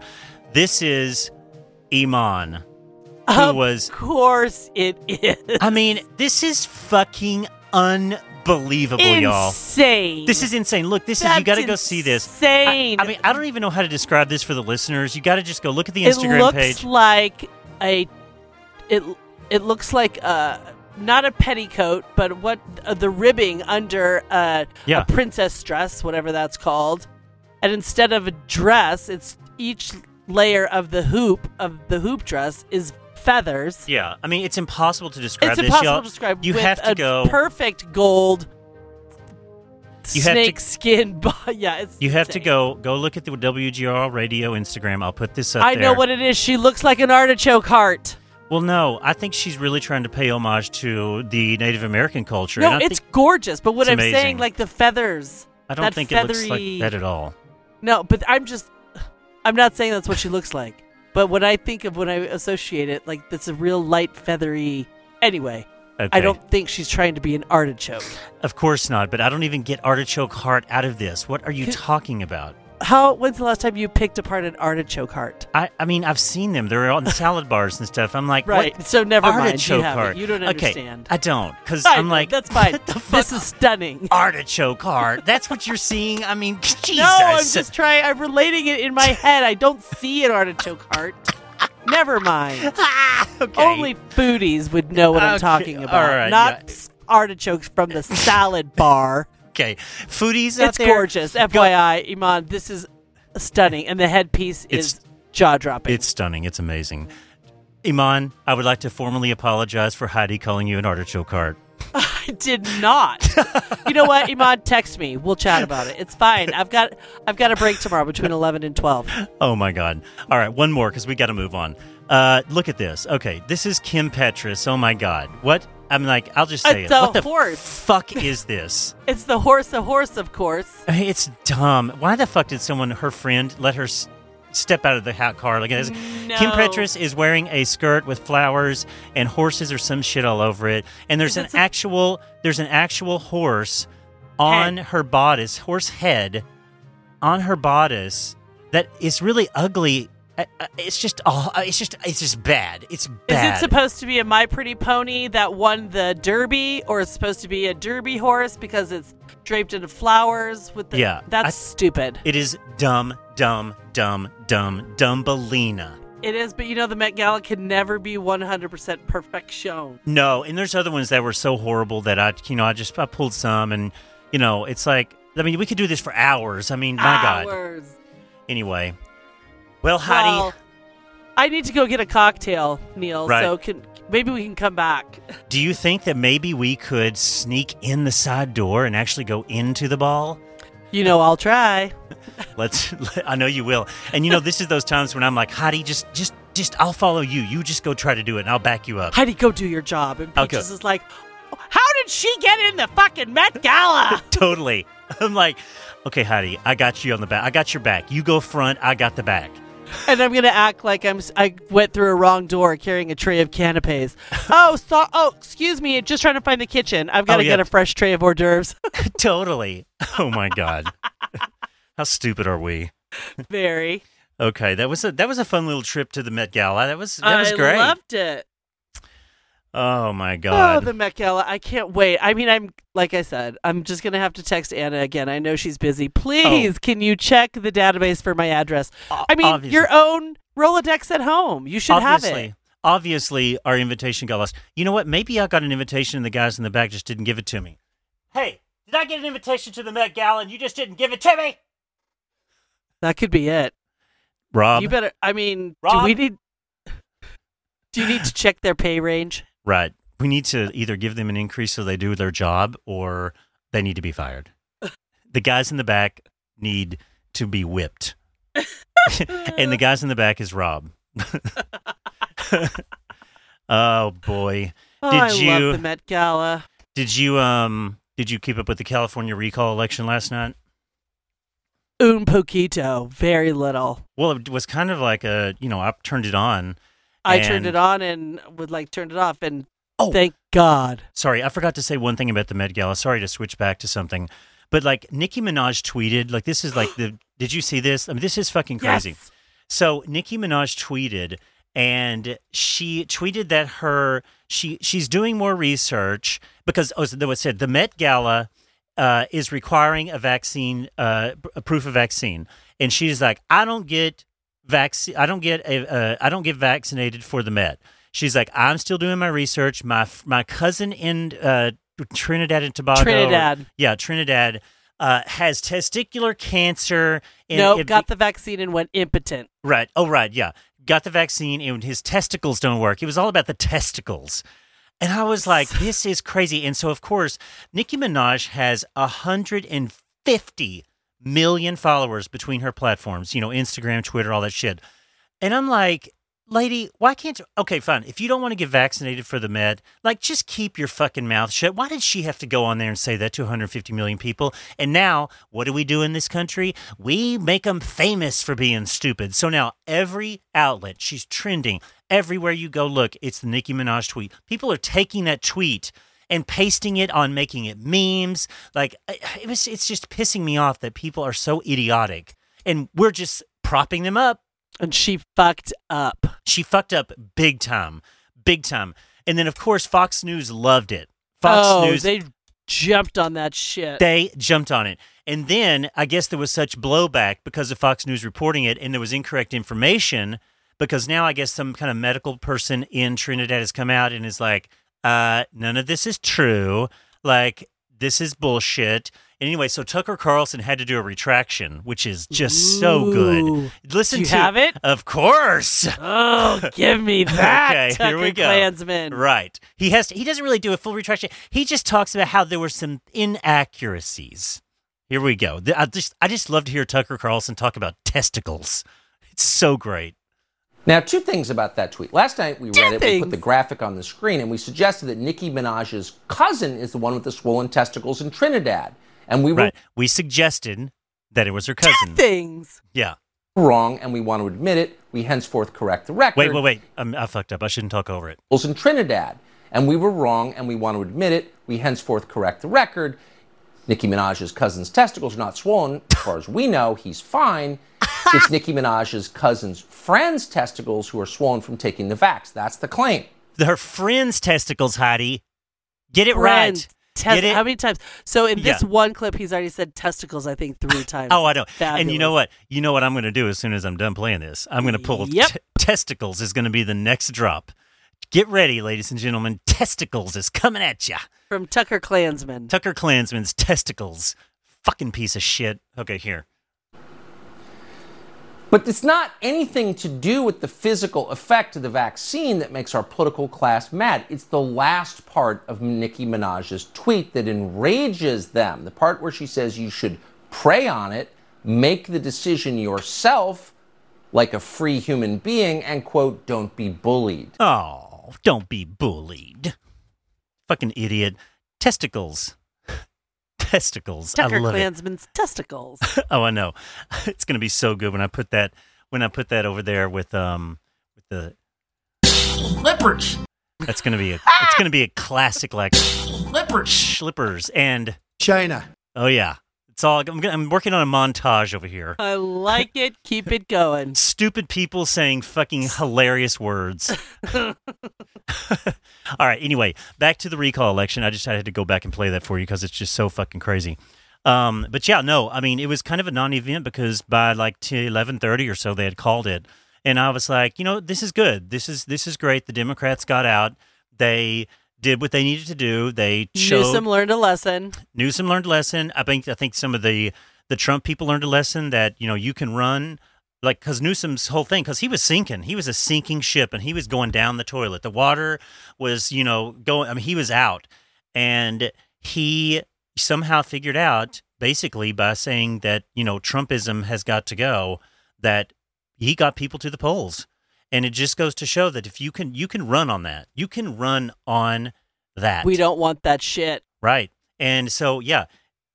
S2: this is iman who
S1: Of
S2: was
S1: course, it is
S2: I mean, this is fucking unbelievable, y'all.
S1: insane.
S2: This is insane. Look, this is you got to go see this. I,
S1: Insane.
S2: I mean, I don't even know how to describe this for the listeners. You got to just go look at the Instagram page.
S1: it looks
S2: page.
S1: like a it. It looks like a not a petticoat, but what uh, the ribbing under uh,
S2: Yeah.
S1: a princess dress, whatever that's called. And instead of a dress, it's each layer of the hoop of the hoop dress is feathers.
S2: Yeah, I mean, it's impossible to describe
S1: it's
S2: this.
S1: impossible
S2: y'all.
S1: to describe.
S2: You have to
S1: a
S2: go.
S1: perfect gold
S2: You have to-
S1: snake skin. bo- yeah, it's
S2: you have to go go look at the WGRL radio Instagram. I'll put this up
S1: I
S2: there.
S1: know what it is. She looks like an artichoke heart.
S2: Well, no, I think she's really trying to pay homage to the Native American culture.
S1: No, it's gorgeous. But what I'm
S2: amazing.
S1: saying, like the feathers.
S2: I don't think it looks like
S1: feathery-
S2: that at all.
S1: No, but I'm just. I'm not saying that's what she looks like. But when I think of when I associate it, like that's a real light feathery. Anyway, I don't think she's trying to be an artichoke.
S2: Of course not, but I don't even get artichoke heart out of this. What are you talking about?
S1: How? When's the last time you picked apart an artichoke heart?
S2: I, I mean, I've seen them. They're on salad bars and stuff. I'm like,
S1: Right.
S2: what?
S1: So never mind. You
S2: Artichoke heart.
S1: You don't
S2: Okay,
S1: understand.
S2: I don't, because I'm
S1: know,
S2: like,
S1: that's fine.
S2: What the fuck?
S1: This is stunning.
S2: artichoke heart. That's what you're seeing. I mean, Jesus.
S1: No, I'm just trying. I'm relating it in my head. I don't see an artichoke heart. Never mind.
S2: Ah, okay.
S1: Only foodies would know what I'm
S2: Okay,
S1: talking about.
S2: right,
S1: not
S2: yeah.
S1: artichokes from the salad bar.
S2: Okay, foodies out
S1: It's
S2: there.
S1: gorgeous. FYI, Iman, this is stunning, and the headpiece
S2: It's-
S1: is jaw dropping.
S2: It's stunning. It's amazing. Iman, I would like to formally apologize for Heidi calling you an artichoke cart.
S1: I did not. you know what, Iman? Text me. We'll chat about it. It's fine. I've got I've got a break tomorrow between eleven and twelve.
S2: Oh my God! All right, one more because we got to move on. Uh, look at this. Okay, this is Kim Petras. Oh my God! What? I'm like, I'll just say
S1: It's
S2: it.
S1: a
S2: what the
S1: horse.
S2: fuck is this?
S1: It's the horse, a horse, of course.
S2: It's dumb. Why the fuck did someone, her friend, let her s- step out of the hat car like this?
S1: No.
S2: Kim Petras is wearing a skirt with flowers and horses or some shit all over it, and there's an
S1: a-
S2: actual there's an actual horse on
S1: Head.
S2: her bodice, horse head on her bodice that is really ugly. Uh, uh, It's just oh, it's just it's just bad. It's bad.
S1: Is it supposed to be a My Pretty Pony that won the Derby, or it's supposed to be a Derby horse because it's draped in flowers with the?
S2: Yeah,
S1: that's
S2: I-
S1: stupid.
S2: It is dumb, dumb, dumb, dumb, dumbelina.
S1: It is, but you know the Met Gala can never be one hundred percent perfection.
S2: No, and there's other ones that were so horrible that I, you know, I just I pulled some, and you know, it's like, I mean, we could do this for hours. I mean, my God.
S1: Hours.
S2: Anyway, well, Heidi,
S1: Well, I need to go get a cocktail, Neil.
S2: Right.
S1: So can maybe we can come back.
S2: do you think that maybe we could sneak in the side door and actually go into the ball?
S1: You know, I'll try.
S2: Let's. I know you will. And you know, this is those times when I'm like, Heidi, just, just, just, I'll follow you. You just go try to do it, and I'll back you up.
S1: Heidi, go do your job. And
S2: Okay.
S1: Is like, how did she get in the fucking Met Gala?
S2: totally. I'm like, okay, Heidi, I got you on the back. I got your back. You go front. I got the back.
S1: And I'm gonna act like I'm. I went through a wrong door carrying a tray of canapes. oh, so. Oh, excuse me. Just trying to find the kitchen. I've got to
S2: Oh, yeah.
S1: get a fresh tray of hors d'oeuvres.
S2: totally. Oh my god. How stupid are we?
S1: Very.
S2: Okay, that was a that was a fun little trip to the Met Gala. That was that was
S1: I
S2: great.
S1: I loved it.
S2: Oh my
S1: oh,
S2: god.
S1: Oh, the Met Gala. I can't wait. I mean, I'm like I said, I'm just gonna have to text Anna again. I know she's busy. Oh. Please, can you check the database for my address?
S2: O-
S1: I mean,
S2: Oh. obviously-
S1: your own Rolodex at home. You should have
S2: obviously,
S1: it.
S2: obviously, our invitation got lost. You know what? Maybe I got an invitation, and the guys in the back just didn't give it to me. Hey, did I get an invitation to the Met Gala, and you just didn't give it to me?
S1: That could be it.
S2: Rob,
S1: you better. I mean, do
S2: Rob?
S1: we need? Do you need to check their pay range?
S2: Right? We need to either give them an increase so they do their job, or they need to be fired. the guys in the back need to be whipped. and the guys in the back is Rob. oh boy.
S1: Oh,
S2: Did
S1: I
S2: you-
S1: love the Met Gala.
S2: Did you um did you keep up with the California recall election last night?
S1: Un poquito, very little.
S2: Well, it was kind of like a, you know, I turned it on.
S1: I
S2: and-
S1: turned it on and would like turned it off, and
S2: Oh.
S1: thank God.
S2: Sorry, I forgot to say one thing about the Met Gala. Sorry to switch back to something. But like Nicki Minaj tweeted, like this is like the did you see this? I mean this is fucking crazy.
S1: Yes.
S2: So Nicki Minaj tweeted, and she tweeted that her she she's doing more research because oh, so was said the Met Gala uh, is requiring a vaccine, uh, a proof of vaccine, and she's like, I don't get vaccine, I don't get a, uh, I don't get vaccinated for the Met. She's like, I'm still doing my research. My my cousin in uh, Trinidad and Tobago,
S1: Trinidad.
S2: yeah, Trinidad. Uh, has testicular cancer. And
S1: No,
S2: it-
S1: got the vaccine and went impotent.
S2: Right. Oh, right. Yeah. Got the vaccine and his testicles don't work. It was all about the testicles. And I was like, this is crazy. And so, of course, Nicki Minaj has 150 million followers between her platforms, you know, Instagram, Twitter, all that shit. And I'm like, lady, why can't you? Okay, fine. If you don't want to get vaccinated for the Met, like just keep your fucking mouth shut. Why did she have to go on there and say that to 150 million people? And now, what do we do in this country? We make them famous for being stupid. So now every outlet, she's trending. Everywhere you go, look, it's the Nicki Minaj tweet. People are taking that tweet and pasting it on making it memes. Like it was, it's just pissing me off that people are so idiotic, and we're just propping them up
S1: And she fucked up.
S2: she fucked up big time, big time. And then of course Fox News loved it. Fox
S1: oh,
S2: News
S1: they jumped on that shit.
S2: they jumped on it. And then I guess there was such blowback because of Fox News reporting it and there was incorrect information because now I guess some kind of medical person in Trinidad has come out and is like uh, none of this is true. Like, this is bullshit. Anyway, so Tucker Carlson had to do a retraction, which is just so good. Listen
S1: Do you
S2: to
S1: have it?
S2: Of course.
S1: Oh, give me that,
S2: Okay,
S1: Tucker
S2: here we go.
S1: Klansman.
S2: Right. He has to, he doesn't really do a full retraction. He just talks about how there were some inaccuracies. Here we go. I just I just love to hear Tucker Carlson talk about testicles. It's so great.
S4: Now, two things about that tweet. Last night we
S1: Two
S4: read it, we put the graphic on the screen, and we suggested that Nicki Minaj's cousin is the one with the swollen testicles in Trinidad. And we were
S2: Right. We suggested that it was her cousin.
S1: Things.
S2: Yeah.
S4: wrong, and we want to admit it. We henceforth correct the record.
S2: Wait, wait, wait. Um, I fucked up. I shouldn't talk over it.
S4: was in Trinidad. And we were wrong, and we want to admit it. We henceforth correct the record. Nicki Minaj's cousin's testicles are not swollen. As far as we know, he's fine. It's Nicki Minaj's cousin's friend's testicles who are swollen from taking the vax. That's the claim.
S2: Her friend's testicles, Heidi. Get it
S1: Friend.
S2: right.
S1: Tes-
S2: Get it?
S1: How many times? So in this
S2: Yeah.
S1: one clip, he's already said testicles. I think three times.
S2: Oh, I know. And you know what? You know what I'm going to do as soon as I'm done playing this? I'm going to pull
S1: Yep.
S2: t- testicles is going to be the next drop. Get ready, ladies and gentlemen. Testicles is coming at ya.
S1: From Tucker Klansman.
S2: Tucker Klansman's testicles. Fucking piece of shit. Okay, here.
S4: But it's not anything to do with the physical effect of the vaccine that makes our political class mad. It's the last part of Nicki Minaj's tweet that enrages them. The part where she says you should pray on it, make the decision yourself like a free human being, and quote, don't be bullied.
S2: Oh, don't be bullied. Fucking idiot. Testicles. Testicles. I
S1: Tucker
S2: love it.
S1: Klansman's testicles.
S2: Oh, I know. It's gonna be so good when I put that when I put that over there with um with the
S5: Flippers.
S2: that's gonna be a it's gonna be a classic like
S5: Flippers.
S2: slippers and
S5: China.
S2: oh yeah it's all I'm, I'm working on a montage over here.
S1: I like it. Keep it going.
S2: Stupid people saying fucking hilarious words. all right. Anyway, back to the recall election. I just had to go back and play that for you because it's just so fucking crazy. Um, but yeah, no, I mean, it was kind of a non-event because by like eleven thirty or so, they had called it, and I was like, you know, this is good. This is this is great. The Democrats got out. They did what they needed to do. They showed
S1: Newsom learned a lesson.
S2: Newsom learned a lesson. I think I think some of the the Trump people learned a lesson that you know you can run like because Newsom's whole thing because he was sinking. He was a sinking ship and he was going down the toilet. The water was you know going. I mean he was out and he somehow figured out basically by saying that you know Trumpism has got to go that he got people to the polls. And it just goes to show that if you can you can run on that. You can run on that.
S1: We don't want that shit.
S2: Right. And so, yeah,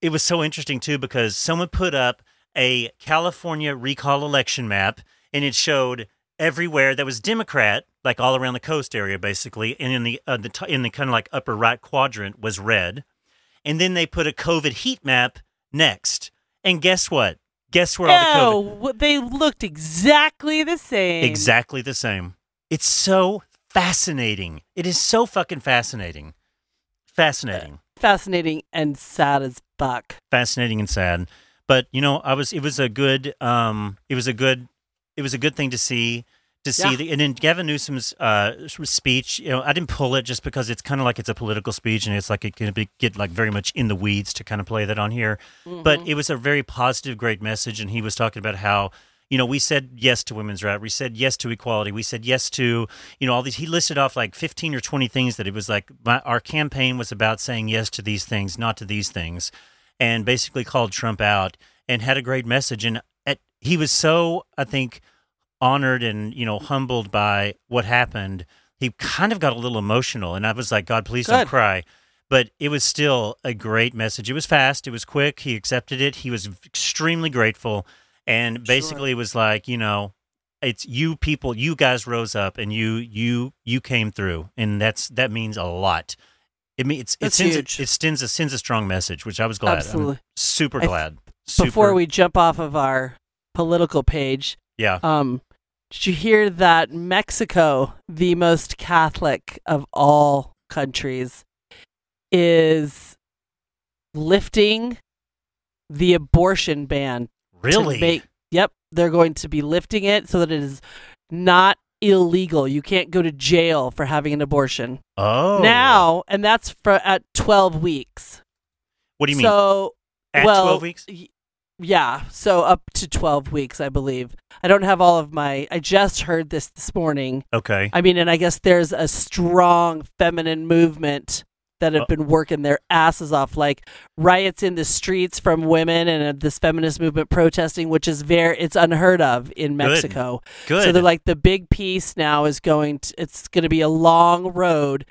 S2: it was so interesting too because someone put up a California recall election map and it showed everywhere that was Democrat, like all around the coast area, basically, and in the uh, the t- in the kind of like upper right quadrant was red, and then they put a COVID heat map next, and guess what? Guess where all the COVID
S1: No, they looked exactly the same.
S2: exactly the same. It's so fascinating. It is so fucking fascinating. Fascinating.
S1: Fascinating and sad as fuck.
S2: fascinating and sad. But you know, I was it was a good um it was a good it was a good thing to see to see
S1: Yeah.
S2: the, and then Gavin Newsom's uh speech, you know, I didn't pull it just because it's kind of like it's a political speech and it's like it can be, get like very much in the weeds to kind of play that on here. But it was a very positive great message and he was talking about how you know, we said yes to women's right. We said yes to equality. We said yes to, you know, all these. He listed off like 15 or 20 things that it was like my, our campaign was about saying yes to these things, not to these things and basically called Trump out and had a great message. And at, he was so, I think, honored and you know humbled by what happened. He kind of got a little emotional, and I was like, God, please don't cry. But it was still a great message. It was fast. It was quick. He accepted it. He was extremely grateful, and basically it was like, you know, it's you people, you guys rose up, and you you you came through, and that's that means a lot. It means it's, it sends
S1: huge.
S2: A, it sends a sends a strong message, which I was glad. I'm
S1: Absolutely.
S2: super
S1: I th-
S2: glad. Super,
S1: Before we jump off of our political page,
S2: yeah,
S1: um, did you hear that Mexico, the most Catholic of all countries, is lifting the abortion ban
S2: really,
S1: make- yep, they're going to be lifting it so that it is not illegal. You can't go to jail for having an abortion
S2: Oh.
S1: now, and that's for at 12 weeks.
S2: What do you mean?
S1: So,
S2: At
S1: well,
S2: 12 weeks?
S1: y- Yeah, so up to 12 weeks, I believe. I don't have all of my. I just heard this this morning.
S2: Okay.
S1: I mean, and I guess there's a strong feminine movement that have
S2: Oh.
S1: been working their asses off, like riots in the streets from women and uh, this feminist movement protesting, which is very it's unheard of in Mexico.
S2: Good.
S1: So they're like the big piece now is going to it's going to be a long road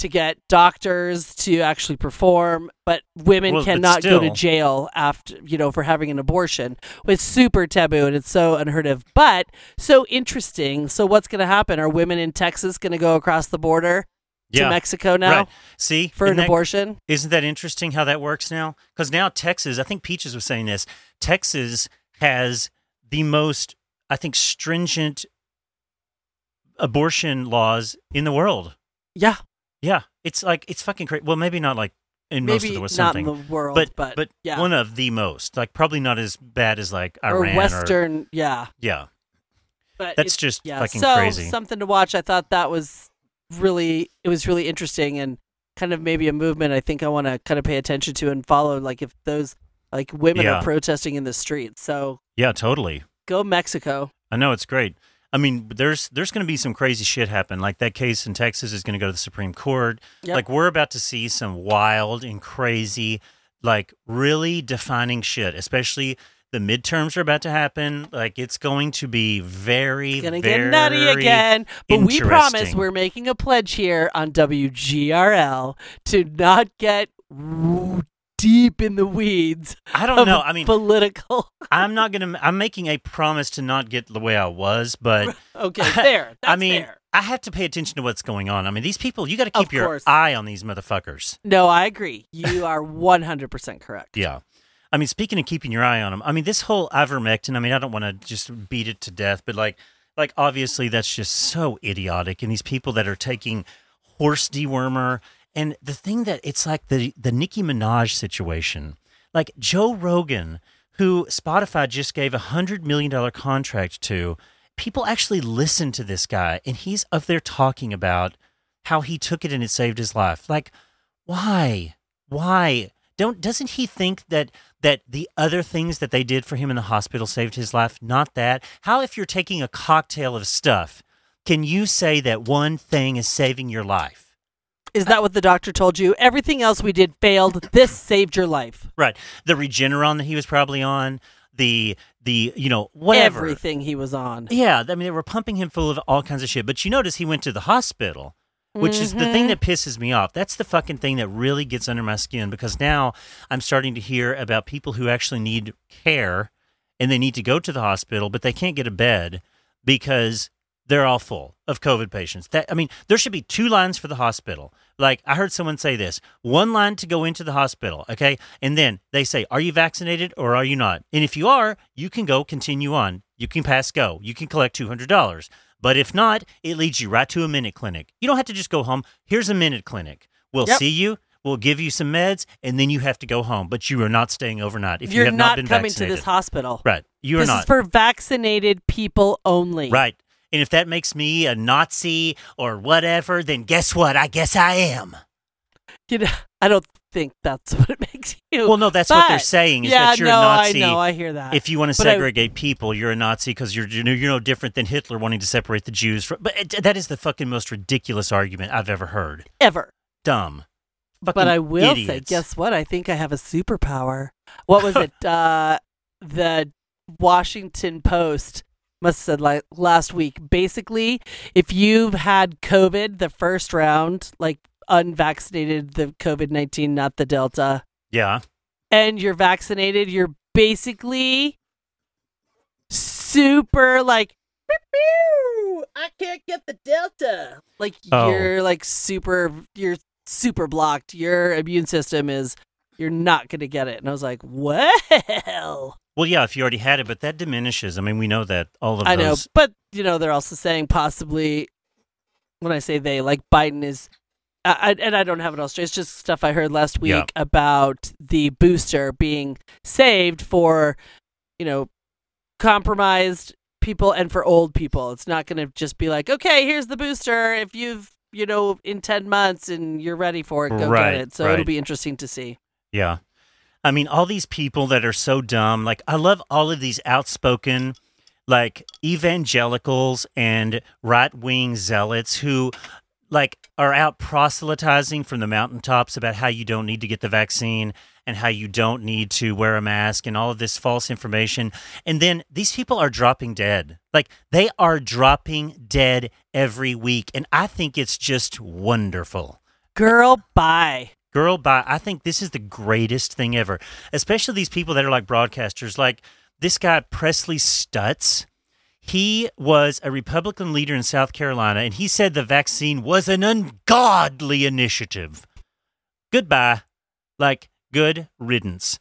S1: to get doctors to actually perform, but women
S2: Well, but
S1: cannot go to jail after you know for having an abortion. It's super taboo and it's so unheard of, but so interesting. So what's going to happen? Are women in Texas going to go across the border to. Mexico now
S2: Right. See?
S1: for
S2: Isn't
S1: an
S2: that-
S1: abortion?
S2: Isn't that interesting how that works now? Because now Texas, I think Peaches was saying this, Texas has the most, I think, stringent abortion laws in the world.
S1: Yeah,
S2: Yeah. It's like, it's fucking crazy. Well, maybe not like in most of the world,
S1: not in the world,
S2: but,
S1: but
S2: but
S1: yeah,
S2: one of the most. Like, probably not as bad as like Iran or
S1: Western, yeah.
S2: yeah.
S1: But
S2: That's just
S1: yeah,
S2: fucking
S1: so
S2: crazy.
S1: something to watch. I thought that was really it was really interesting and kind of maybe a movement I think I want to kind of pay attention to and follow. Like if those like women
S2: Yeah.
S1: are protesting in the streets, so
S2: Yeah, totally.
S1: go Mexico.
S2: I know it's great. I mean, there's there's going to be some crazy shit happen. Like that case in Texas is going to go to the Supreme Court.
S1: Yep.
S2: Like we're about to see some wild and crazy, like really defining shit. Especially the midterms are about to happen. Like it's going to be very,
S1: It's gonna
S2: very
S1: get nutty again. But we promise we're making a pledge here on WGRL to not get deep in the weeds.
S2: I don't know. I mean,
S1: political.
S2: I'm not gonna. I'm making a promise to not get the way I was, but
S1: okay, there.
S2: I
S1: That's
S2: mean,
S1: fair.
S2: I have to pay attention to what's going on. I mean, these people, you got to keep your eye on these motherfuckers.
S1: no, I agree. You are 100% correct.
S2: Yeah. I mean, speaking of keeping your eye on them, I mean, this whole ivermectin, I mean, I don't want to just beat it to death, but like, like obviously that's just so idiotic. And these people that are taking horse dewormer, and the thing that it's like the the Nicki Minaj situation, like Joe Rogan, who Spotify just gave a hundred million dollar contract to, people actually listen to this guy, and he's up there talking about how he took it and it saved his life. Like, why? Why? Don't doesn't he think that that the other things that they did for him in the hospital saved his life? Not that. How if you're taking a cocktail of stuff, can you say that one thing is saving your life?
S1: Is that what the doctor told you? Everything else we did failed. This saved your life.
S2: Right. The Regeneron that he was probably on, the the you know whatever.
S1: Everything he was on.
S2: Yeah, I mean they were pumping him full of all kinds of shit. But you notice he went to the hospital, which is the thing
S1: Mhm.
S2: that pisses me off. That's the fucking thing that really gets under my skin because now I'm starting to hear about people who actually need care and they need to go to the hospital, but they can't get a bed because they're all full of COVID patients. That I mean, there should be two lines for the hospital. Like I heard someone say this, one line to go into the hospital, okay? And then they say, "Are you vaccinated or are you not?" And if you are, you can go continue on. You can pass go. You can collect $200. But if not, it leads you right to a minute clinic. You don't have to just go home. Here's a minute clinic. We'll
S1: Yep.
S2: see you. We'll give you some meds, and then you have to go home. But you are not staying overnight if
S1: You're
S2: you have
S1: not,
S2: not been
S1: coming
S2: vaccinated.
S1: to this hospital.
S2: Right. You are
S1: this
S2: not.
S1: is for vaccinated people only.
S2: Right. And if that makes me a Nazi or whatever, then guess what? I guess I am.
S1: You know, I don't think that's what it makes you.
S2: Well, no, that's what they're saying is
S1: yeah,
S2: that you're
S1: no,
S2: a Nazi.
S1: I know. I hear that.
S2: if you want to
S1: But I-
S2: segregate people, you're a Nazi because you're you're no- different than Hitler wanting to separate the Jews. From, but it, that is the fucking most ridiculous argument I've ever heard.
S1: Ever.
S2: Dumb.
S1: But I will say, guess what? I think I have a superpower. What was it? uh, the Washington Post must have said like last week. Basically, if you've had COVID the first round, like unvaccinated, the COVID nineteen, not the Delta,
S2: Yeah.
S1: and you're vaccinated, you're basically super like. "Pew, pew, I can't get the Delta. Like
S2: Oh.
S1: you're like super, you're super blocked. Your immune system is, you're not gonna get it. And I was like, well,
S2: Well, yeah, if you already had it, but that diminishes. I mean, we know that all of
S1: I know, but you know, they're also saying possibly. When I say they, like Biden is, I, I- and I don't have it all straight. It's just stuff I heard last week
S2: Yeah.
S1: about the booster being saved for, you know, compromised people and for old people. It's not going to just be like, okay, here's the booster. If you've, you know, in 10 months and you're ready for it, go
S2: Right,
S1: get it. So
S2: right.
S1: it'll be interesting to see.
S2: Yeah. I mean, all these people that are so dumb. Like, I love all of these outspoken, like, evangelicals and right wing zealots who, like, are out proselytizing from the mountaintops about how you don't need to get the vaccine and how you don't need to wear a mask and all of this false information. And then these people are dropping dead. Like, they are dropping dead every week. And I think it's just wonderful.
S1: Girl, bye.
S2: Girl, bye. I think this is the greatest thing ever, especially these people that are like broadcasters, like this guy, Pressley Stutts. He was a Republican leader in South Carolina, and he said the vaccine was an ungodly initiative. Goodbye. Like, good riddance.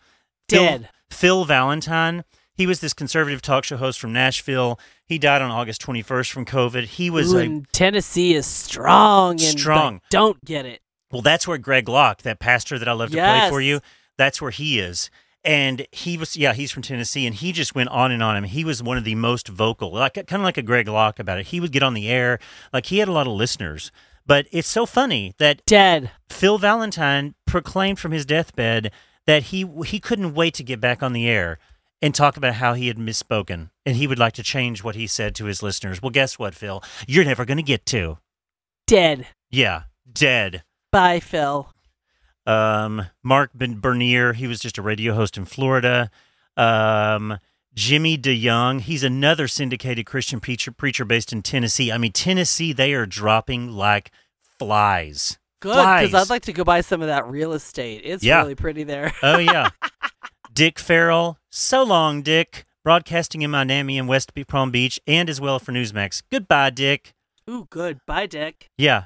S1: Dead.
S2: Phil Valentine, he was this conservative talk show host from Nashville. He died on August 21st from COVID. He was
S1: Ooh,
S2: a
S1: Tennessee is strong and
S2: Strong.
S1: don't get it.
S2: Well, that's where Greg Locke, that pastor that I love to play for you, that's where he is. And he was, yeah, he's from Tennessee, and he just went on and on. I mean, he was one of the most vocal, like kind of like a Greg Locke about it. He would get on the air, like he had a lot of listeners. But it's so funny that
S1: Dead.
S2: Phil Valentine proclaimed from his deathbed that he he couldn't wait to get back on the air and talk about how he had misspoken, and he would like to change what he said to his listeners. Well, guess what, Phil? You're never going to get to.
S1: Dead.
S2: Yeah, dead.
S1: Bye, Phil.
S2: Um, Mark ben Bernier, he was just a radio host in Florida. Um, Jimmy DeYoung, he's another syndicated Christian preacher, preacher based in Tennessee. I mean, Tennessee, they are dropping like flies.
S1: Good, because I'd like to go buy some of that real estate. It's
S2: Yeah.
S1: really pretty there.
S2: Oh, yeah. Dick Farrel, so long, Dick. Broadcasting in Miami and West Palm Beach and as well for Newsmax. Goodbye, Dick.
S1: Ooh, good. Bye, Dick.
S2: Yeah.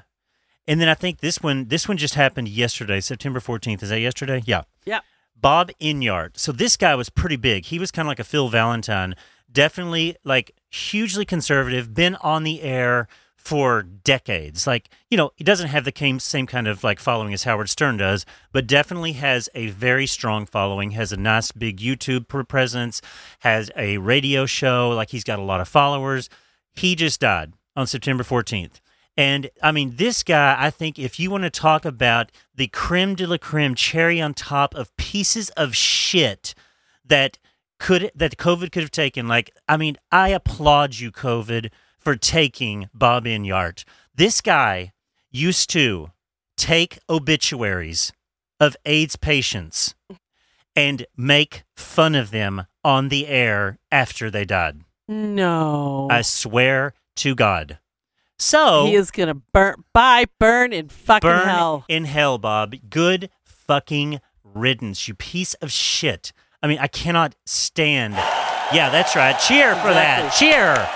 S2: And then I think this one this one just happened yesterday, September 14th. Is that yesterday? Yeah.
S1: Yeah.
S2: Bob Enyart. So this guy was pretty big. He was kind of like a Phil Valentine. Definitely like hugely conservative, been on the air for decades. Like, you know, he doesn't have the same, same kind of like following as Howard Stern does, but definitely has a very strong following, has a nice big YouTube presence, has a radio show, like he's got a lot of followers. He just died on September 14th. And I mean, this guy, I think if you want to talk about the creme de la creme, cherry on top of pieces of shit that could that COVID could have taken, like, I mean, I applaud you, COVID, for taking Bob Enyart. This guy used to take obituaries of AIDS patients and make fun of them on the air after they died.
S1: No.
S2: I swear to God. So
S1: he is to burn, by burn in fucking
S2: burn
S1: hell.
S2: in hell, Bob. Good fucking riddance, you piece of shit. I mean, I cannot stand. Yeah, that's right. Cheer for that. Cheer.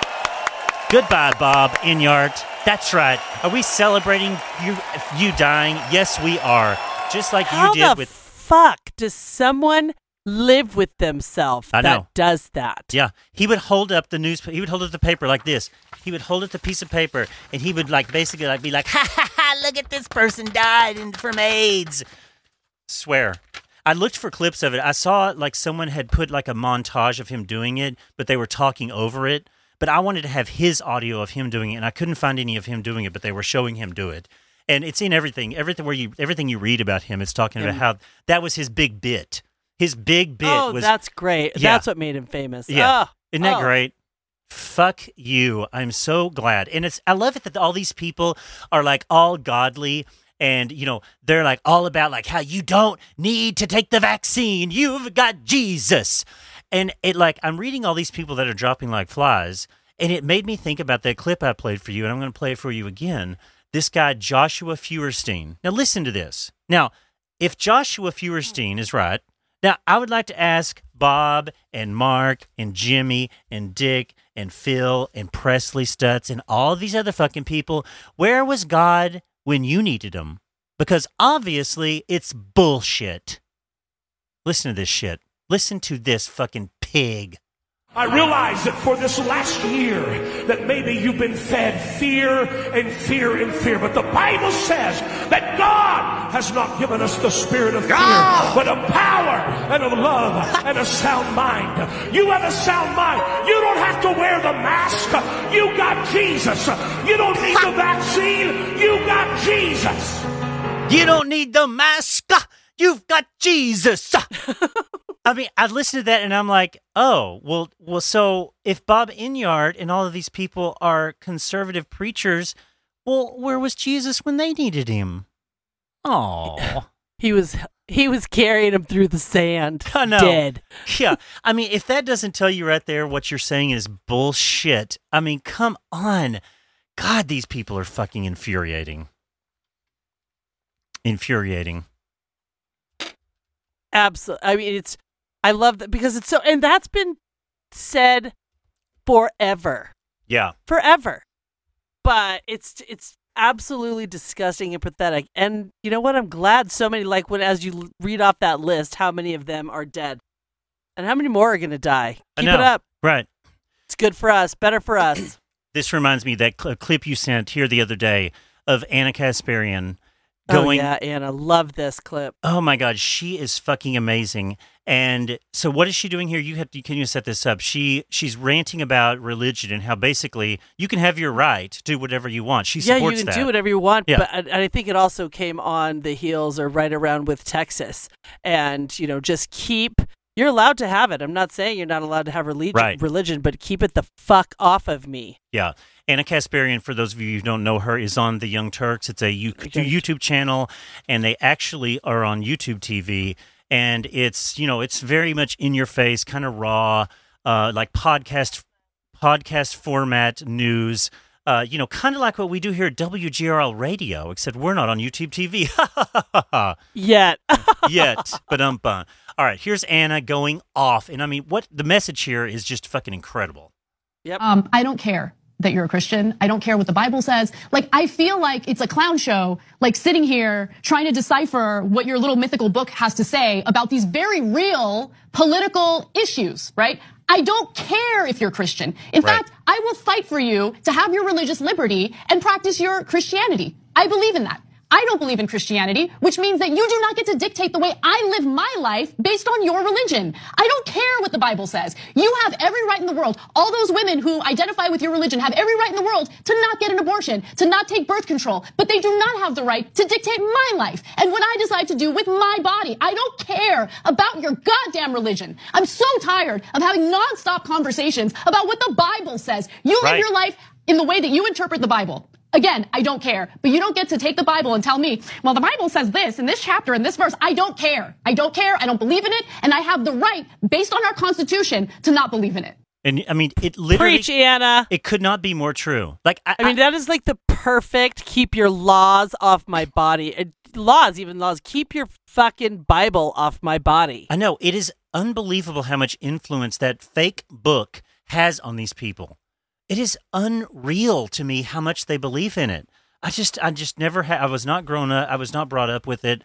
S2: Goodbye, Bob Enyart. That's right. Are we celebrating you you dying? Yes, we are. Just like
S1: How
S2: you did
S1: the
S2: with
S1: fuck does someone live with themselves that does that?
S2: Yeah, he would hold up the news. He would hold up the paper like this. He would hold up the piece of paper, and he would like basically like be like, "Ha ha ha! Look at this person died in, from AIDS." Swear. I looked for clips of it. I saw like someone had put like a montage of him doing it, but they were talking over it. But I wanted to have his audio of him doing it, and I couldn't find any of him doing it. But they were showing him do it, and it's in everything. Everything where you everything you read about him, it's talking about how that was his big bit. His big bit
S1: oh,
S2: was
S1: that's great.
S2: Yeah.
S1: That's what made him famous.
S2: Yeah.
S1: Oh,
S2: isn't that
S1: oh.
S2: great? Fuck you. I'm so glad. And it's I love it that all these people are like all godly and you know, they're like all about like how you don't need to take the vaccine. You've got Jesus. And it like I'm reading all these people that are dropping like flies and it made me think about that clip I played for you and I'm going to play it for you again. This guy Joshua Feuerstein. Now listen to this. Now, if Joshua Feuerstein is right, now, I would like to ask Bob and Mark and Jimmy and Dick and Phil and Pressley Stutts and all these other fucking people, where was God when you needed him? Because obviously it's bullshit. Listen to this shit. Listen to this fucking pig.
S6: I realize that for this last year that maybe you've been fed fear and fear and fear, but the Bible says that God has not given us the spirit of fear, but of power and of love and a sound mind. You have a sound mind. You don't have to wear the mask. You got Jesus. You don't need the vaccine. You got Jesus.
S2: You don't need the mask. You've got Jesus. I mean, I listened to that and I'm like, oh, well, well. So if Bob Enyart and all of these people are conservative preachers, well, where was Jesus when they needed him? Oh,
S1: He was he was carrying him through the sand,
S2: I know.
S1: dead.
S2: yeah. I mean, if that doesn't tell you right there what you're saying is bullshit, I mean, come on. God, these people are fucking infuriating. Infuriating.
S1: Absolutely. I mean, it's. I love that because it's so, and that's been said forever,
S2: Yeah.
S1: forever. But it's it's absolutely disgusting and pathetic. And you know what? I'm glad so many like when as you read off that list, how many of them are dead, and how many more are going to die. Keep it up.
S2: Right.
S1: It's good for us. Better for us.
S2: This reminds me of that cl- clip you sent here the other day of Ana Kasparian
S1: oh
S2: going.
S1: yeah, Ana, love this clip.
S2: Oh my God, she is fucking amazing. And so, what is she doing here? You have to, can you set this up? She she's ranting about religion and how basically you can have your right to do whatever you want. She
S1: yeah, you can
S2: that.
S1: do whatever you want,
S2: Yeah.
S1: but and I think it also came on the heels or right around with Texas, and you know, just keep. You're allowed to have it. I'm not saying you're not allowed to have religion,
S2: Right.
S1: religion, but keep it the fuck off of me.
S2: Yeah. Ana Kasparian, for those of you who don't know her, is on The Young Turks. It's a YouTube channel, and they actually are on YouTube TV. And it's, you know, it's very much in your face, kind of raw, uh, like podcast podcast format news. Uh, you know, kind of like what we do here at WGRL Radio, except we're not on YouTube TV.
S1: Yet,
S2: Yet. But um, all right, here's Ana going off. And I mean, what the message here is just fucking incredible.
S7: Um, I don't care that you're a Christian. I don't care what the Bible says. Like, I feel like it's a clown show, like sitting here trying to decipher what your little mythical book has to say about these very real political issues, right? I don't care if you're Christian. In
S2: Right.
S7: fact, I will fight for you to have your religious liberty and practice your Christianity. I believe in that. I don't believe in Christianity, which means that you do not get to dictate the way I live my life based on your religion. I don't care what the Bible says. You have every right in the world. All those women who identify with your religion have every right in the world to not get an abortion, to not take birth control, but they do not have the right to dictate my life and what I decide to do with my body. I don't care about your goddamn religion. I'm so tired of having nonstop conversations about what the Bible says. You live
S2: Right.
S7: your life in the way that you interpret the Bible. Again, I don't care. But you don't get to take the Bible and tell me, well, the Bible says this in this chapter in this verse. I don't care. I don't care. I don't believe in it. And I have the right, based on our Constitution, to not believe in it.
S2: And I mean, it literally,
S1: preach, Ana.
S2: it could not be more true. Like, I,
S1: I mean, that is like the perfect keep your laws off my body. Uh, laws, even laws. Keep your fucking Bible off my body.
S2: I know it is unbelievable how much influence that fake book has on these people. It is unreal to me how much they believe in it. I just, I just never had. I was not grown up. I was not brought up with it.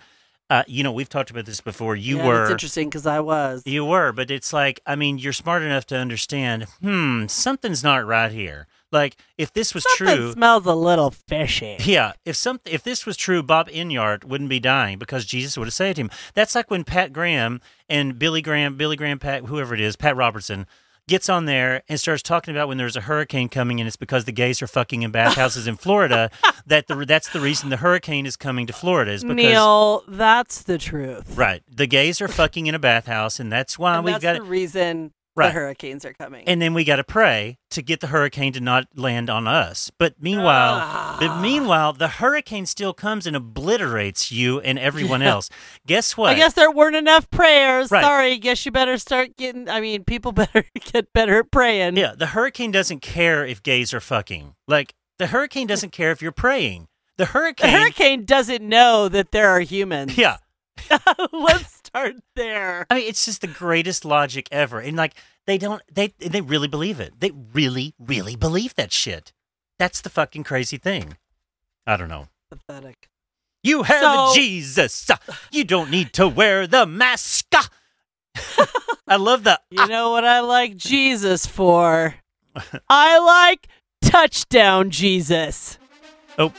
S2: Uh, you know, we've talked about this before. You
S1: Yeah,
S2: were,
S1: It's interesting because I was.
S2: you were, but it's like, I mean, you're smart enough to understand. Hmm, something's not right here. Like, if this was
S1: Something
S2: true,
S1: smells a little fishy.
S2: Yeah, if some if this was true, Bob Enyart wouldn't be dying because Jesus would have saved him. That's like when Pat Graham and Billy Graham, Billy Graham, Pat, whoever it is, Pat Robertson, gets on there and starts talking about when there's a hurricane coming and it's because the gays are fucking in bathhouses in Florida. That the that's the reason the hurricane is coming to Florida is because
S1: Neil, that's the truth.
S2: right the gays are fucking in a bathhouse and that's why
S1: and
S2: we've
S1: that's
S2: got
S1: the reason
S2: Right.
S1: the hurricanes are coming.
S2: and then we got to pray to get the hurricane to not land on us. But meanwhile, but ah. meanwhile, the hurricane still comes and obliterates you and everyone else. Guess what?
S1: I guess there weren't enough prayers.
S2: Right.
S1: Sorry. Guess you better start getting. I mean, people better get better at praying.
S2: yeah, the hurricane doesn't care if gays are fucking. Like the hurricane doesn't care if you're praying. The
S1: The
S2: hurricane,
S1: hurricane doesn't know that there are humans.
S2: yeah.
S1: Let's start there.
S2: I mean, it's just the greatest logic ever, and like they don't, they they really believe it. They really, really believe that shit. That's the fucking crazy thing. I don't know.
S1: Pathetic.
S2: You have
S1: So-
S2: Jesus. You don't need to wear the mask. I love the.
S1: You know what I like Jesus for? I like touchdown Jesus.
S2: Oh,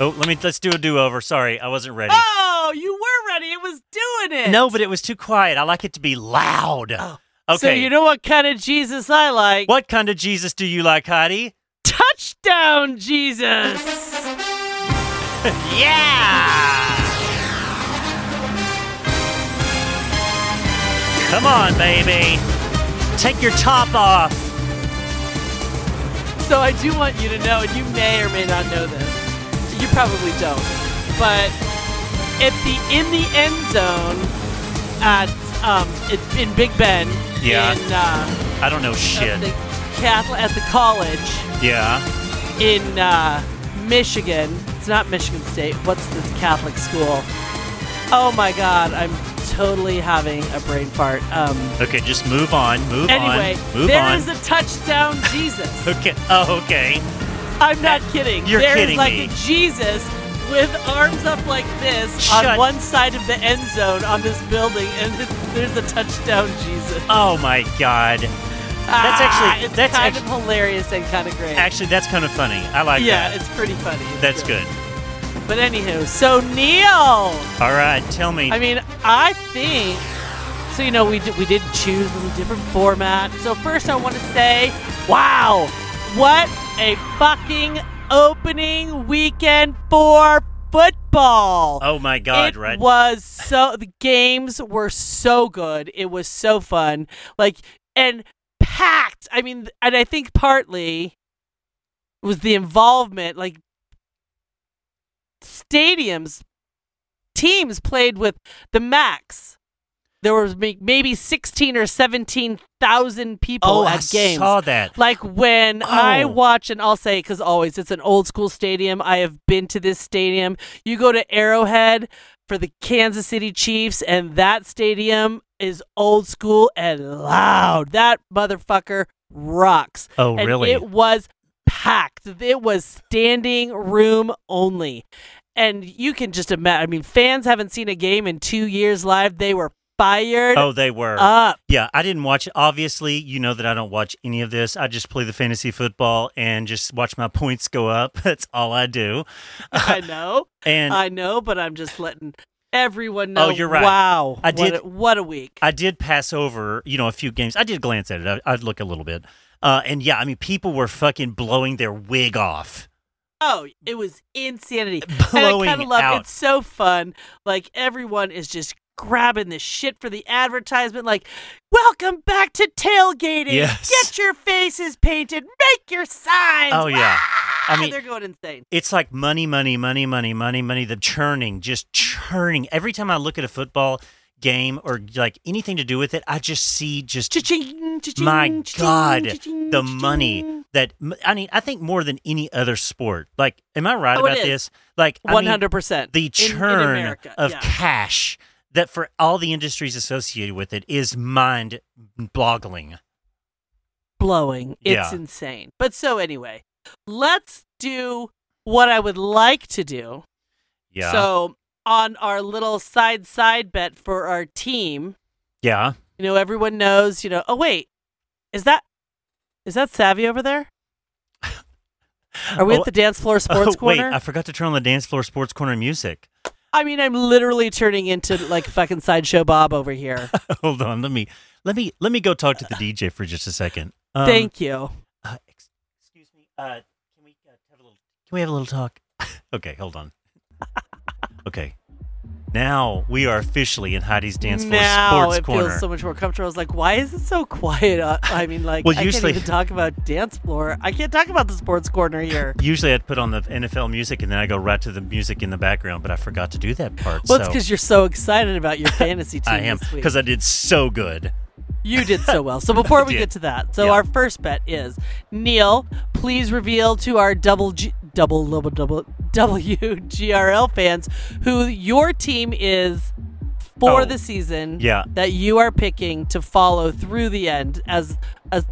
S2: oh, let me let's do a do over. Sorry, I wasn't ready.
S1: Oh, you were ready. It was doing it.
S2: No, but it was too quiet. I like it to be loud. Okay.
S1: Oh. So you know what kind of Jesus I like?
S2: what kind of Jesus do you like, Heidi?
S1: Touchdown Jesus.
S2: Yeah! Come on, baby. Take your top off.
S1: So I do want you to know, and you may or may not know this. You probably don't, but at the in the end zone at um it, in Big Ben
S2: Yeah.
S1: in uh,
S2: I don't know shit.
S1: at the Catholic at the college
S2: Yeah.
S1: in uh, Michigan. It's not Michigan State. What's the Catholic school? Oh my God, I'm totally having a brain fart. Um,
S2: Okay, just move on. Move
S1: anyway,
S2: on. Move
S1: there
S2: on.
S1: is a touchdown Jesus.
S2: okay. Oh, okay.
S1: I'm not kidding.
S2: You're
S1: There's
S2: kidding
S1: like
S2: me.
S1: a Jesus with arms up like this
S2: Shut-
S1: on one side of the end zone on this building, and there's a touchdown Jesus.
S2: Oh my god. That's
S1: Ah,
S2: actually-
S1: it's
S2: that's
S1: kind of hilarious and kind of great.
S2: Actually, that's kind of funny. I like
S1: yeah,
S2: that.
S1: Yeah, it's pretty funny. It's
S2: That's good.
S1: But anywho, so Neil,
S2: All right, tell me.
S1: I mean, I think so. You know, we did, we did choose a little different format. So first, I want to say, wow, what a fucking opening weekend for football.
S2: oh my god,
S1: it
S2: right?
S1: was so the games were so good. It was so fun. Like and packed. I mean, and I think partly was the involvement. Like stadiums, teams played with the max. There was maybe sixteen or seventeen thousand people
S2: oh,
S1: at
S2: I
S1: games.
S2: saw that.
S1: Like when I
S2: Oh.
S1: watch, and I'll say because always it's an old school stadium. I have been to this stadium. You go to Arrowhead for the Kansas City Chiefs, and that stadium is old school and loud. That motherfucker rocks.
S2: Oh,
S1: And
S2: really?
S1: It was packed. It was standing room only. And you can just imagine. I mean, fans haven't seen a game in two years live. They were fired
S2: Oh, they were.
S1: up.
S2: Yeah, I didn't watch it. Obviously, you know that I don't watch any of this. I just play the fantasy football and just watch my points go up. That's all I do.
S1: I know.
S2: And
S1: I know, but I'm just letting everyone know.
S2: Oh, you're right.
S1: Wow.
S2: I
S1: What
S2: did-
S1: a, what a week.
S2: I did pass over, you know, a few games. I did glance at it. I, I'd look a little bit. Uh, and yeah, I mean, people were fucking blowing their wig off.
S1: oh, it was insanity.
S2: Blowing
S1: and I kind of love
S2: out.
S1: It's so fun. Like everyone is just grabbing the shit for the advertisement. Like, welcome back to tailgating.
S2: Yes.
S1: Get your faces painted. Make your signs.
S2: Oh, yeah. I
S1: Ah,
S2: mean-
S1: they're going insane.
S2: It's like money, money, money, money, money, money. The churning, just churning. Every time I look at a football game or like anything to do with it, I just see just
S1: Cha-ching, cha-ching,
S2: my
S1: cha-ching,
S2: God, the money that I mean. I think more than any other sport. Like, am I right
S1: Oh,
S2: about this? Like, I mean, the churn
S1: in America.
S2: of
S1: yeah.
S2: cash that for all the industries associated with it is mind boggling.
S1: blowing. It's
S2: Yeah.
S1: insane. But so anyway, let's do what I would like to do.
S2: Yeah.
S1: So on our little side side bet for our team,
S2: yeah.
S1: you know, everyone knows, you know, oh wait, is that is that Savvy over there? Are we
S2: Oh,
S1: at the dance floor sports
S2: oh, wait. I forgot to turn on the dance floor sports corner music.
S1: I mean, I'm literally turning into like fucking sideshow Bob over here.
S2: Hold on, let me let me let me go talk to the DJ for just a second. Um,
S1: Thank you.
S2: Uh, excuse me. Uh, can we uh, have a little? Can we have a little talk? okay, hold on. okay. Now we are officially in Heidi's dance floor sports corner.
S1: now
S2: sports
S1: it
S2: corner.
S1: feels so much more comfortable. I was like, why is it so quiet? Uh, I mean, like,
S2: Well,
S1: I
S2: usually-
S1: can't even talk about dance floor. I can't talk about the sports corner here.
S2: Usually I'd put on the NFL music and then I go right to the music in the background, but I forgot to do that part.
S1: Well, it's because you're so excited about your fantasy team
S2: I am because I did so good.
S1: You did so well. So before we get to that, so
S2: Yeah.
S1: our first bet is Neil. Please reveal to our double G, double double double WGRL fans who your team is for
S2: Oh,
S1: the season.
S2: yeah.
S1: that you are picking to follow through the end as a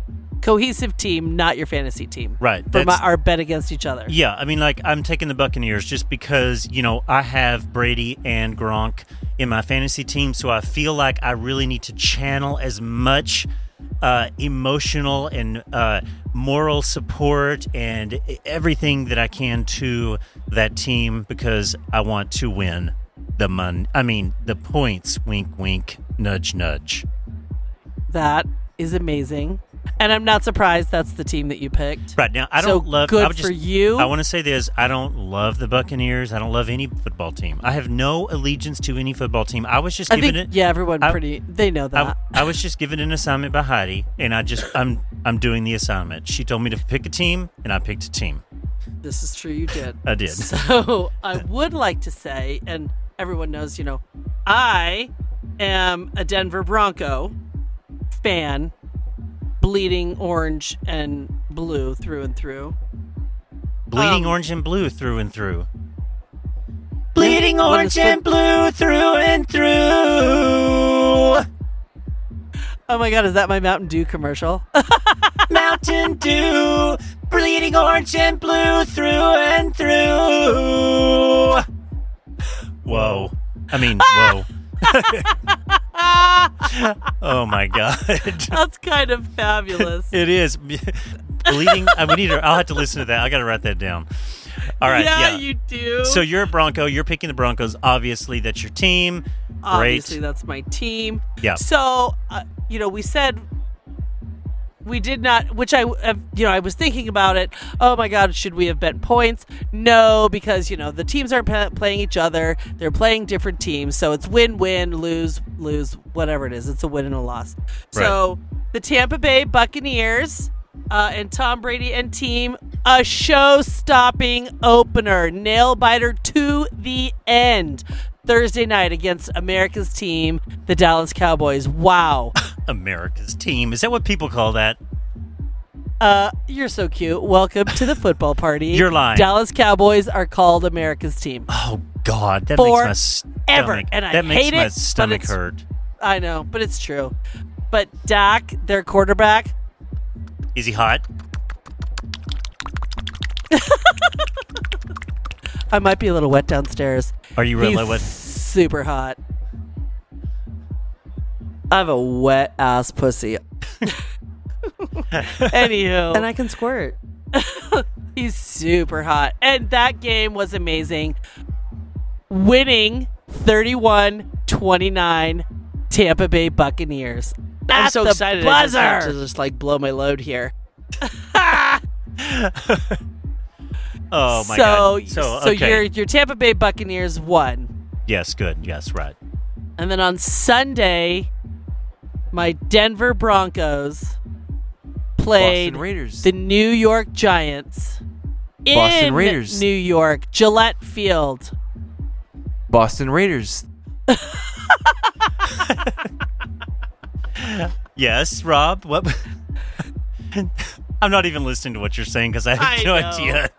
S1: cohesive team, not your fantasy team.
S2: Right,
S1: For my, our bet against each other.
S2: Yeah, I mean, like I'm taking the Buccaneers just because you know I have Brady and Gronk in my fantasy team, so I feel like I really need to channel as much uh, emotional and uh, moral support and everything that I can to that team because I want to win the mon. I mean, the points. Wink, wink. Nudge, nudge.
S1: That is amazing. And I'm not surprised that's the team that you picked.
S2: Right now, I
S1: So
S2: don't love.
S1: good
S2: I would just,
S1: for you.
S2: I want to say this: I don't love the Buccaneers. I don't love any football team. I have no allegiance to any football team. I was just
S1: I
S2: given
S1: think
S2: it.
S1: yeah, everyone
S2: I-
S1: pretty they know
S2: I,
S1: that.
S2: I was just given an assignment by Heidi, and I just I'm I'm doing the assignment. She told me to pick a team, and I picked a team.
S1: this is true you did.
S2: I did.
S1: So I would like to say, and everyone knows, you know, I am a Denver Bronco fan, bleeding orange and blue through and through.
S2: Bleeding
S1: Um,
S2: orange and blue through and through. Bleeding orange and blue through and through.
S1: Oh my god, is that my Mountain Dew commercial?
S2: Mountain Dew, bleeding orange and blue through and through. Whoa. I mean, whoa. oh my god.
S1: That's kind of fabulous.
S2: It is. bleeding I we need to I'll have to listen to that. I got to write that down. All right,
S1: yeah,
S2: yeah.
S1: you do.
S2: So you're a Bronco, you're picking the Broncos. Obviously, that's your team.
S1: Obviously,
S2: Great.
S1: that's my team.
S2: Yeah.
S1: So, uh, you know, we said we did not, which I, uh, you know, I was thinking about it. Oh my God, should we have bet points? No, because you know the teams aren't playing each other; they're playing different teams. So it's win-win, lose, lose, whatever it is. It's a win and a loss. So the Tampa Bay Buccaneers. Uh, and Tom Brady and team, a show-stopping opener, nail biter to the end. Thursday night against America's team, the Dallas Cowboys. Wow.
S2: America's team. Is that what people call that?
S1: Uh, you're so cute. Welcome to the football party.
S2: You're lying.
S1: Dallas Cowboys are called America's team.
S2: Oh God, that
S1: Forever.
S2: makes my stomach.
S1: And I
S2: that makes
S1: hate
S2: my
S1: it,
S2: stomach hurt.
S1: I know, but it's true. But Dak, their quarterback,
S2: Is he hot?
S1: I might be a little wet downstairs.
S2: Are you really
S1: He's
S2: wet?
S1: super hot. I have a wet ass pussy. Anywho,
S8: And I can squirt.
S1: He's super hot. And that game was amazing. Winning 31 29 Tampa Bay Buccaneers.
S8: I'm so
S1: the
S8: excited. I just have
S1: Buzzer.
S8: to just like blow my load here.
S2: Oh my
S1: so,
S2: God. So,
S1: so
S2: okay.
S1: your your Tampa Bay Buccaneers won.
S2: yes, good. Yes, right.
S1: And then on Sunday, my Denver Broncos played
S8: Raiders.
S1: the New York Giants
S8: Boston
S1: in
S8: Raiders.
S1: New York, Gillette Field.
S8: Boston Raiders.
S2: Yes, Rob. What? I'm not even listening to what you're saying because I have
S1: I
S2: no
S1: know.
S2: idea.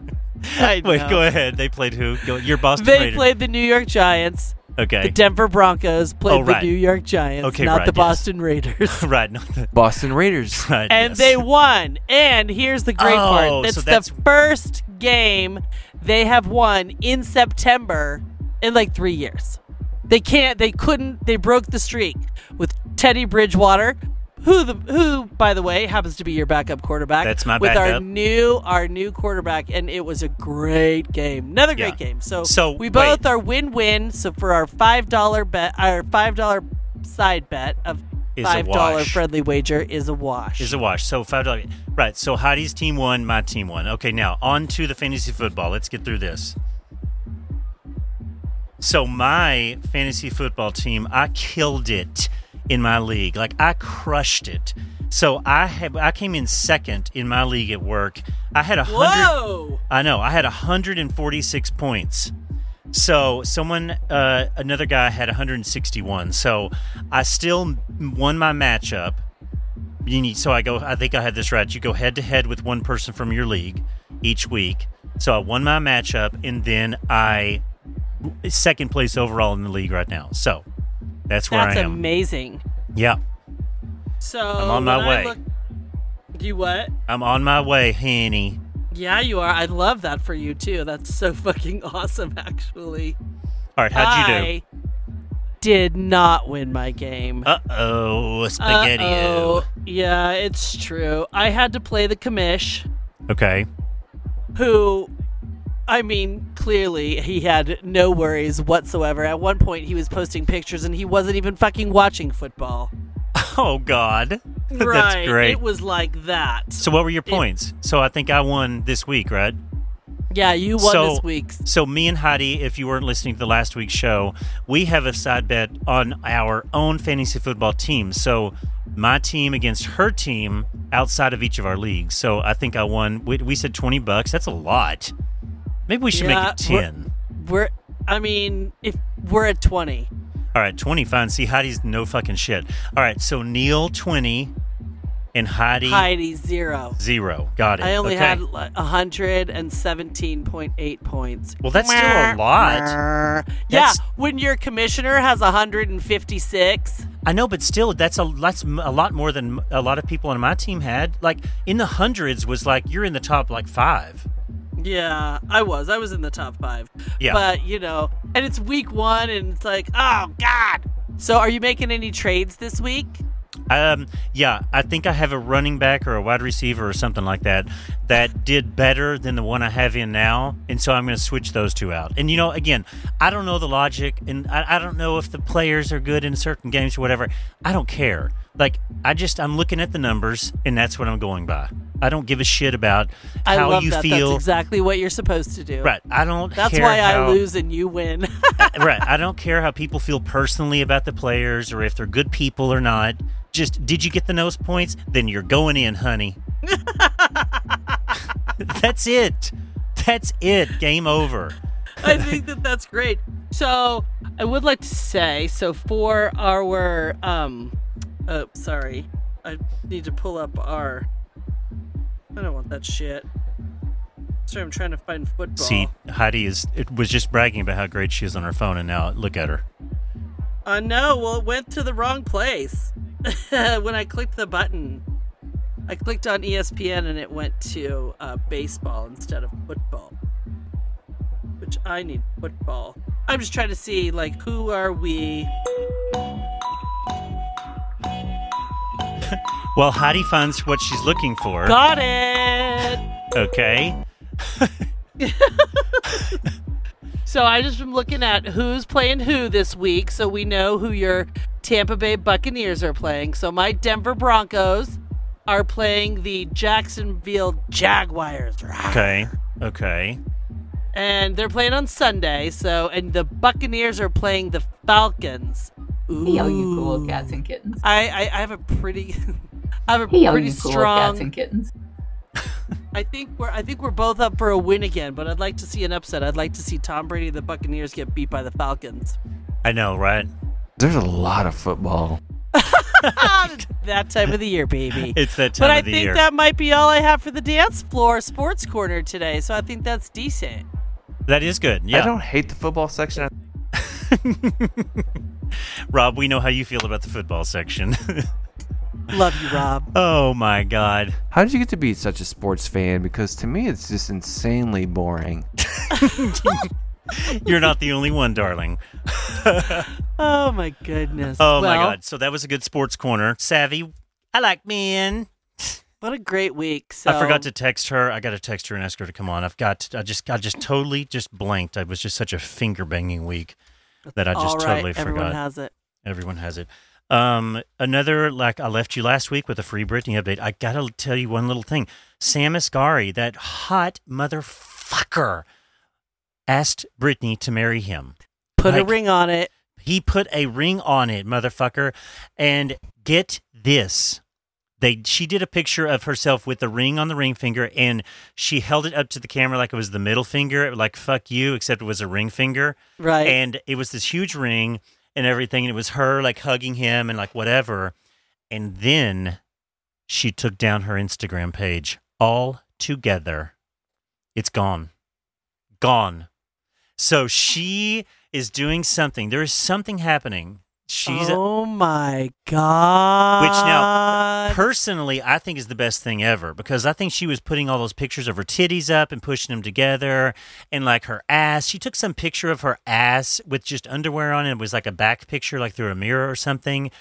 S1: I
S2: Wait,
S1: know.
S2: go ahead. They played who? Go. You're Boston
S1: They
S2: Raiders.
S1: played the New York Giants.
S2: Okay.
S1: The Denver Broncos played
S2: Oh, right.
S1: the New York Giants,
S2: Okay,
S1: not
S2: right,
S1: the
S2: yes.
S1: Boston Raiders.
S2: right. not the-
S8: Boston Raiders.
S2: right.
S1: and
S2: yes.
S1: they won. And here's the great
S2: Oh,
S1: part. It's
S2: so that's-
S1: the first game they have won in September in like 3 years. They can't they couldn't they broke the streak with Teddy Bridgewater who the who by the way happens to be your backup quarterback
S2: That's my
S1: with our new our new quarterback and it was a great game another great
S2: Yeah.
S1: game so,
S2: So,
S1: we
S2: wait.
S1: both are win-win so for our $5 bet our $5 side bet of
S2: Is
S1: $5 friendly wager is a wash
S2: is a wash. So five dollars. Right. So Heidi's team won. My team won. Okay. Now on to the fantasy football. Let's get through this. So my fantasy football team, I killed it in my league. Like I crushed it. So I have I came in second in my league at work. I had a hundred. I know. I had 146 points. So someone, uh, another guy had 161. So I still won my matchup. You need, so I go. I think I had this right. You go head to head with one person from your league each week. So I won my matchup, and then I second place overall in the league right now. So that's where
S1: That's
S2: I am.
S1: amazing.
S2: yeah.
S1: So
S2: I'm on my way.
S1: look- You what?
S2: I'm on my way, honey.
S1: Yeah, you are. I love that for you too. That's so fucking awesome, actually.
S2: All right, how'd you do?
S1: I did not win my game.
S2: Uh oh, spaghetti.
S1: Uh-oh. Yeah, it's true. I had to play the commish,
S2: Okay.
S1: who, I mean, clearly he had no worries whatsoever. At one point, he was posting pictures and he wasn't even fucking watching football.
S2: Oh God,
S1: right.
S2: that's great.
S1: It was like that.
S2: so, what were your points? so, I think I won this week, right?
S1: Yeah, you won
S2: so,
S1: this week.
S2: So, me and Heidi, if you weren't listening to the last week's show, we have a side bet on our own fantasy football team. So, my team against her team outside of each of our leagues. So, I think I won. We, we said twenty bucks. That's a lot. Maybe we should
S1: Yeah,
S2: make it ten.
S1: We're, I mean, if we're at 20.
S2: All right, 20, fine. See, Heidi's no fucking shit. All right, so Neil, 20, and Heidi,
S1: Heidi, zero.
S2: zero. Got it.
S1: I only
S2: okay.
S1: had like, 117.8 points.
S2: Well, that's still a lot.
S1: Yeah, when your commissioner has 156.
S2: I know, but still, that's a that's a lot more than a lot of people on my team had. Like in the hundreds was like you're in the top like five.
S1: Yeah, I was. I was in the top five.
S2: Yeah.
S1: But, you know, and it's week one, and it's like, oh, God. So are you making any trades this week?
S2: Um, yeah, I think I have a running back or a wide receiver or something like that that did better than the one I have in now, and so I'm going to switch those two out. And you know, again, I don't know the logic, and I, I don't know if the players are good in certain games or whatever. I don't care. Like, I just I'm looking at the numbers, and that's what I'm going by. I don't give a shit about
S1: I
S2: how you
S1: that.
S2: feel.
S1: That's exactly what you're supposed to do.
S2: Right. I don't.
S1: That's why
S2: how-
S1: I lose and you win.
S2: right. I don't care how people feel personally about the players or if they're good people or not. Just did you get the nose points? Then you're going in, honey. That's it. That's it. Game over.
S1: I think that that's great. So I would like to say, so for our, um, oh, sorry, I need to pull up our. I don't want that shit. Sorry, I'm trying to find football.
S2: See, Heidi is it was just bragging about how great she is on her phone, and now look at her.
S1: Uh, no, well, it went to the wrong place. when I clicked the button, I clicked on ESPN and it went to uh, baseball instead of football. Which I need football. I'm just trying to see, like, who are we?
S2: Well, Heidi finds what she's looking for.
S1: Got it!
S2: Okay.
S1: So I just been looking at who's playing who this week, so we know who your Tampa Bay Buccaneers are playing. So my Denver Broncos are playing the Jacksonville Jaguars.
S2: Okay. Okay.
S1: and they're playing on Sunday. So, and the Buccaneers are playing the Falcons. Ooh.
S9: Hey, all you cool cats and kittens.
S1: I, I, I have a pretty, I have a
S9: Hey, all
S1: pretty
S9: you cool
S1: strong.
S9: cats and kittens.
S1: I think we're, I think we're both up for a win again. But I'd like to see an upset. I'd like to see Tom Brady and the Buccaneers get beat by the Falcons.
S2: I know, right?
S8: There's a lot of football.
S1: that time of the year, baby.
S2: It's that time
S1: but I
S2: of the
S1: think
S2: year.
S1: that might be all I have for the dance floor sports corner today. So I think that's decent.
S2: That is good. Yeah.
S8: I don't hate the football section.
S2: Rob, we know how you feel about the football section.
S1: Love you, Rob.
S2: oh my God.
S8: How did you get to be such a sports fan? Because to me, it's just insanely boring.
S2: You're not the only one, darling.
S1: Oh my goodness.
S2: Oh my
S1: Well,
S2: God. So that was a good sports corner. Savvy. I like men.
S1: What a great week. So
S2: I forgot to text her. I got to text her and ask her to come on. I've got. I just. I just totally just blanked. It was just such a finger banging week that I just
S1: All right,
S2: totally
S1: everyone
S2: forgot.
S1: has it.
S2: Everyone has it. Um, another like I left you last week with a free Britney update. I gotta tell you one little thing. Sam Asghari, that hot motherfucker, asked Britney to marry him.
S1: Put a ring on it.
S2: He put a ring on it, motherfucker. And get this. They she did a picture of herself with the ring on the ring finger and she held it up to the camera like it was the middle finger, like fuck you, except it was a ring finger.
S1: Right.
S2: And it was this huge ring and everything, and it was her like hugging him and like whatever. And then she took down her Instagram page all together. It's gone. Gone. So she is doing something. There is something happening. She's
S1: oh my god!
S2: Which now, personally, I think is the best thing ever because I think she was putting all those pictures of her titties up and pushing them together and like her ass. She took some picture of her ass with just underwear on it. It was like a back picture, like through a mirror or something.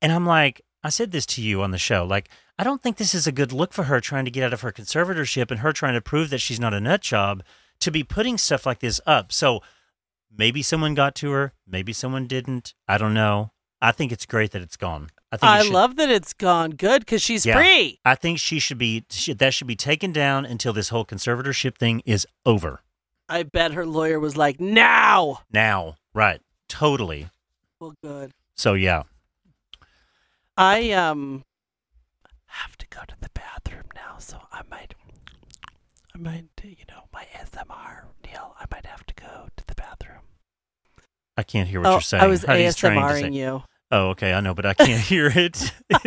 S2: And I'm like, I said this to you on the show. Like, I don't think this is a good look for her trying to get out of her conservatorship and her trying to prove that she's not a nut job to be putting stuff like this up. So maybe someone got to her, maybe someone didn't. I don't know. I think it's great that it's gone. I think
S1: I
S2: should-
S1: love that it's gone. Good because she's
S2: Yeah.
S1: free.
S2: I think she should be she, that should be taken down until this whole conservatorship thing is over.
S1: I bet her lawyer was like, "Now."
S2: Now, right? Totally.
S1: Well, good.
S2: So yeah.
S1: I um have to go to the bathroom now, so I might, might, you know, my ASMR deal. I might have to go to the bathroom.
S2: I can't hear what
S1: oh,
S2: you're saying.
S1: I was
S2: Heidi's trying to
S1: ASMRing you.
S2: Oh, okay, I know, but I can't hear it.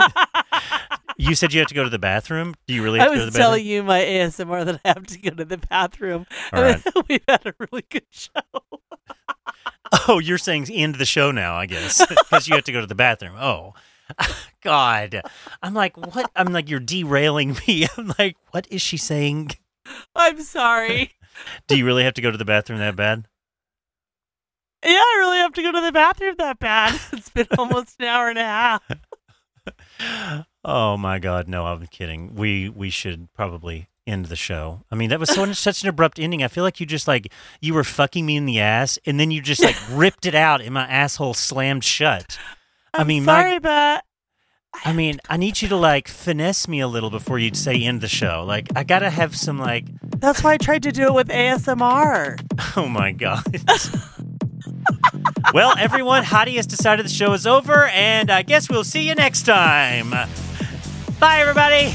S2: you said you have to go to the bathroom. Do you really
S1: I
S2: have to go to
S1: was
S2: the bathroom?
S1: telling you my ASMR that I have to go to the bathroom.
S2: All
S1: and then we've had a really good show.
S2: Oh, you're saying end the show now, I guess, because you have to go to the bathroom. Oh, God, I'm like, what? I'm like, you're derailing me. I'm like, what is she saying?
S1: I'm sorry.
S2: Do you really have to go to the bathroom that bad?
S1: yeah, I really have to go to the bathroom that bad. It's been almost an hour and a half.
S2: Oh my God, no, I'm kidding. We we should probably end the show. I mean, that was so such an abrupt ending. I feel like you just like you were fucking me in the ass, and then you just like ripped it out, and my asshole slammed shut. I
S1: I'm
S2: mean,
S1: sorry,
S2: my,
S1: but
S2: I mean, I need you to like finesse me a little before you say end the show. Like, I gotta have some like,
S1: that's why I tried to do it with ASMR.
S2: oh my God. well, everyone, Hottie has decided the show is over, and I guess we'll see you next time. Bye, everybody.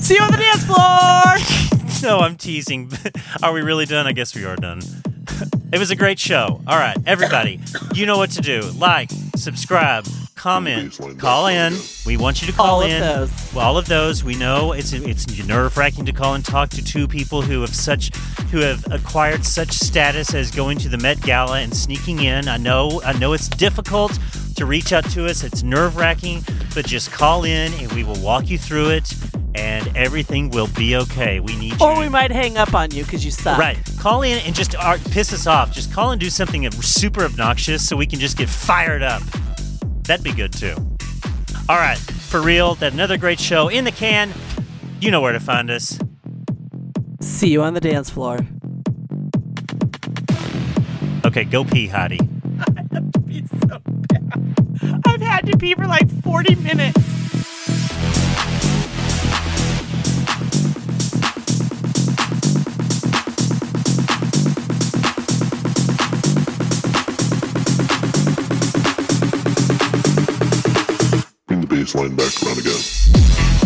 S1: See you on the dance floor.
S2: No, I'm teasing. Are we really done? I guess we are done. It was a great show. All right, everybody, you know what to do. Like, subscribe, comment, call in. We want you to call
S1: All of
S2: in.
S1: those.
S2: All of those. We know it's it's nerve wracking to call and talk to two people who have such who have acquired such status as going to the Met Gala and sneaking in. I know I know it's difficult to reach out to us. It's nerve wracking, but just call in and we will walk you through it, and everything will be okay. We need you.
S1: Or we might hang up on you because you suck.
S2: Right. Call in and just uh, piss us off. Just call and do something super obnoxious so we can just get fired up. That'd be good too. All right. For real, that another great show in the can. You know where to find us.
S1: See you on the dance floor.
S2: Okay, go pee, Hottie.
S1: I've to pee so bad.
S3: I've had to pee for like 40 minutes. Baseline back around again.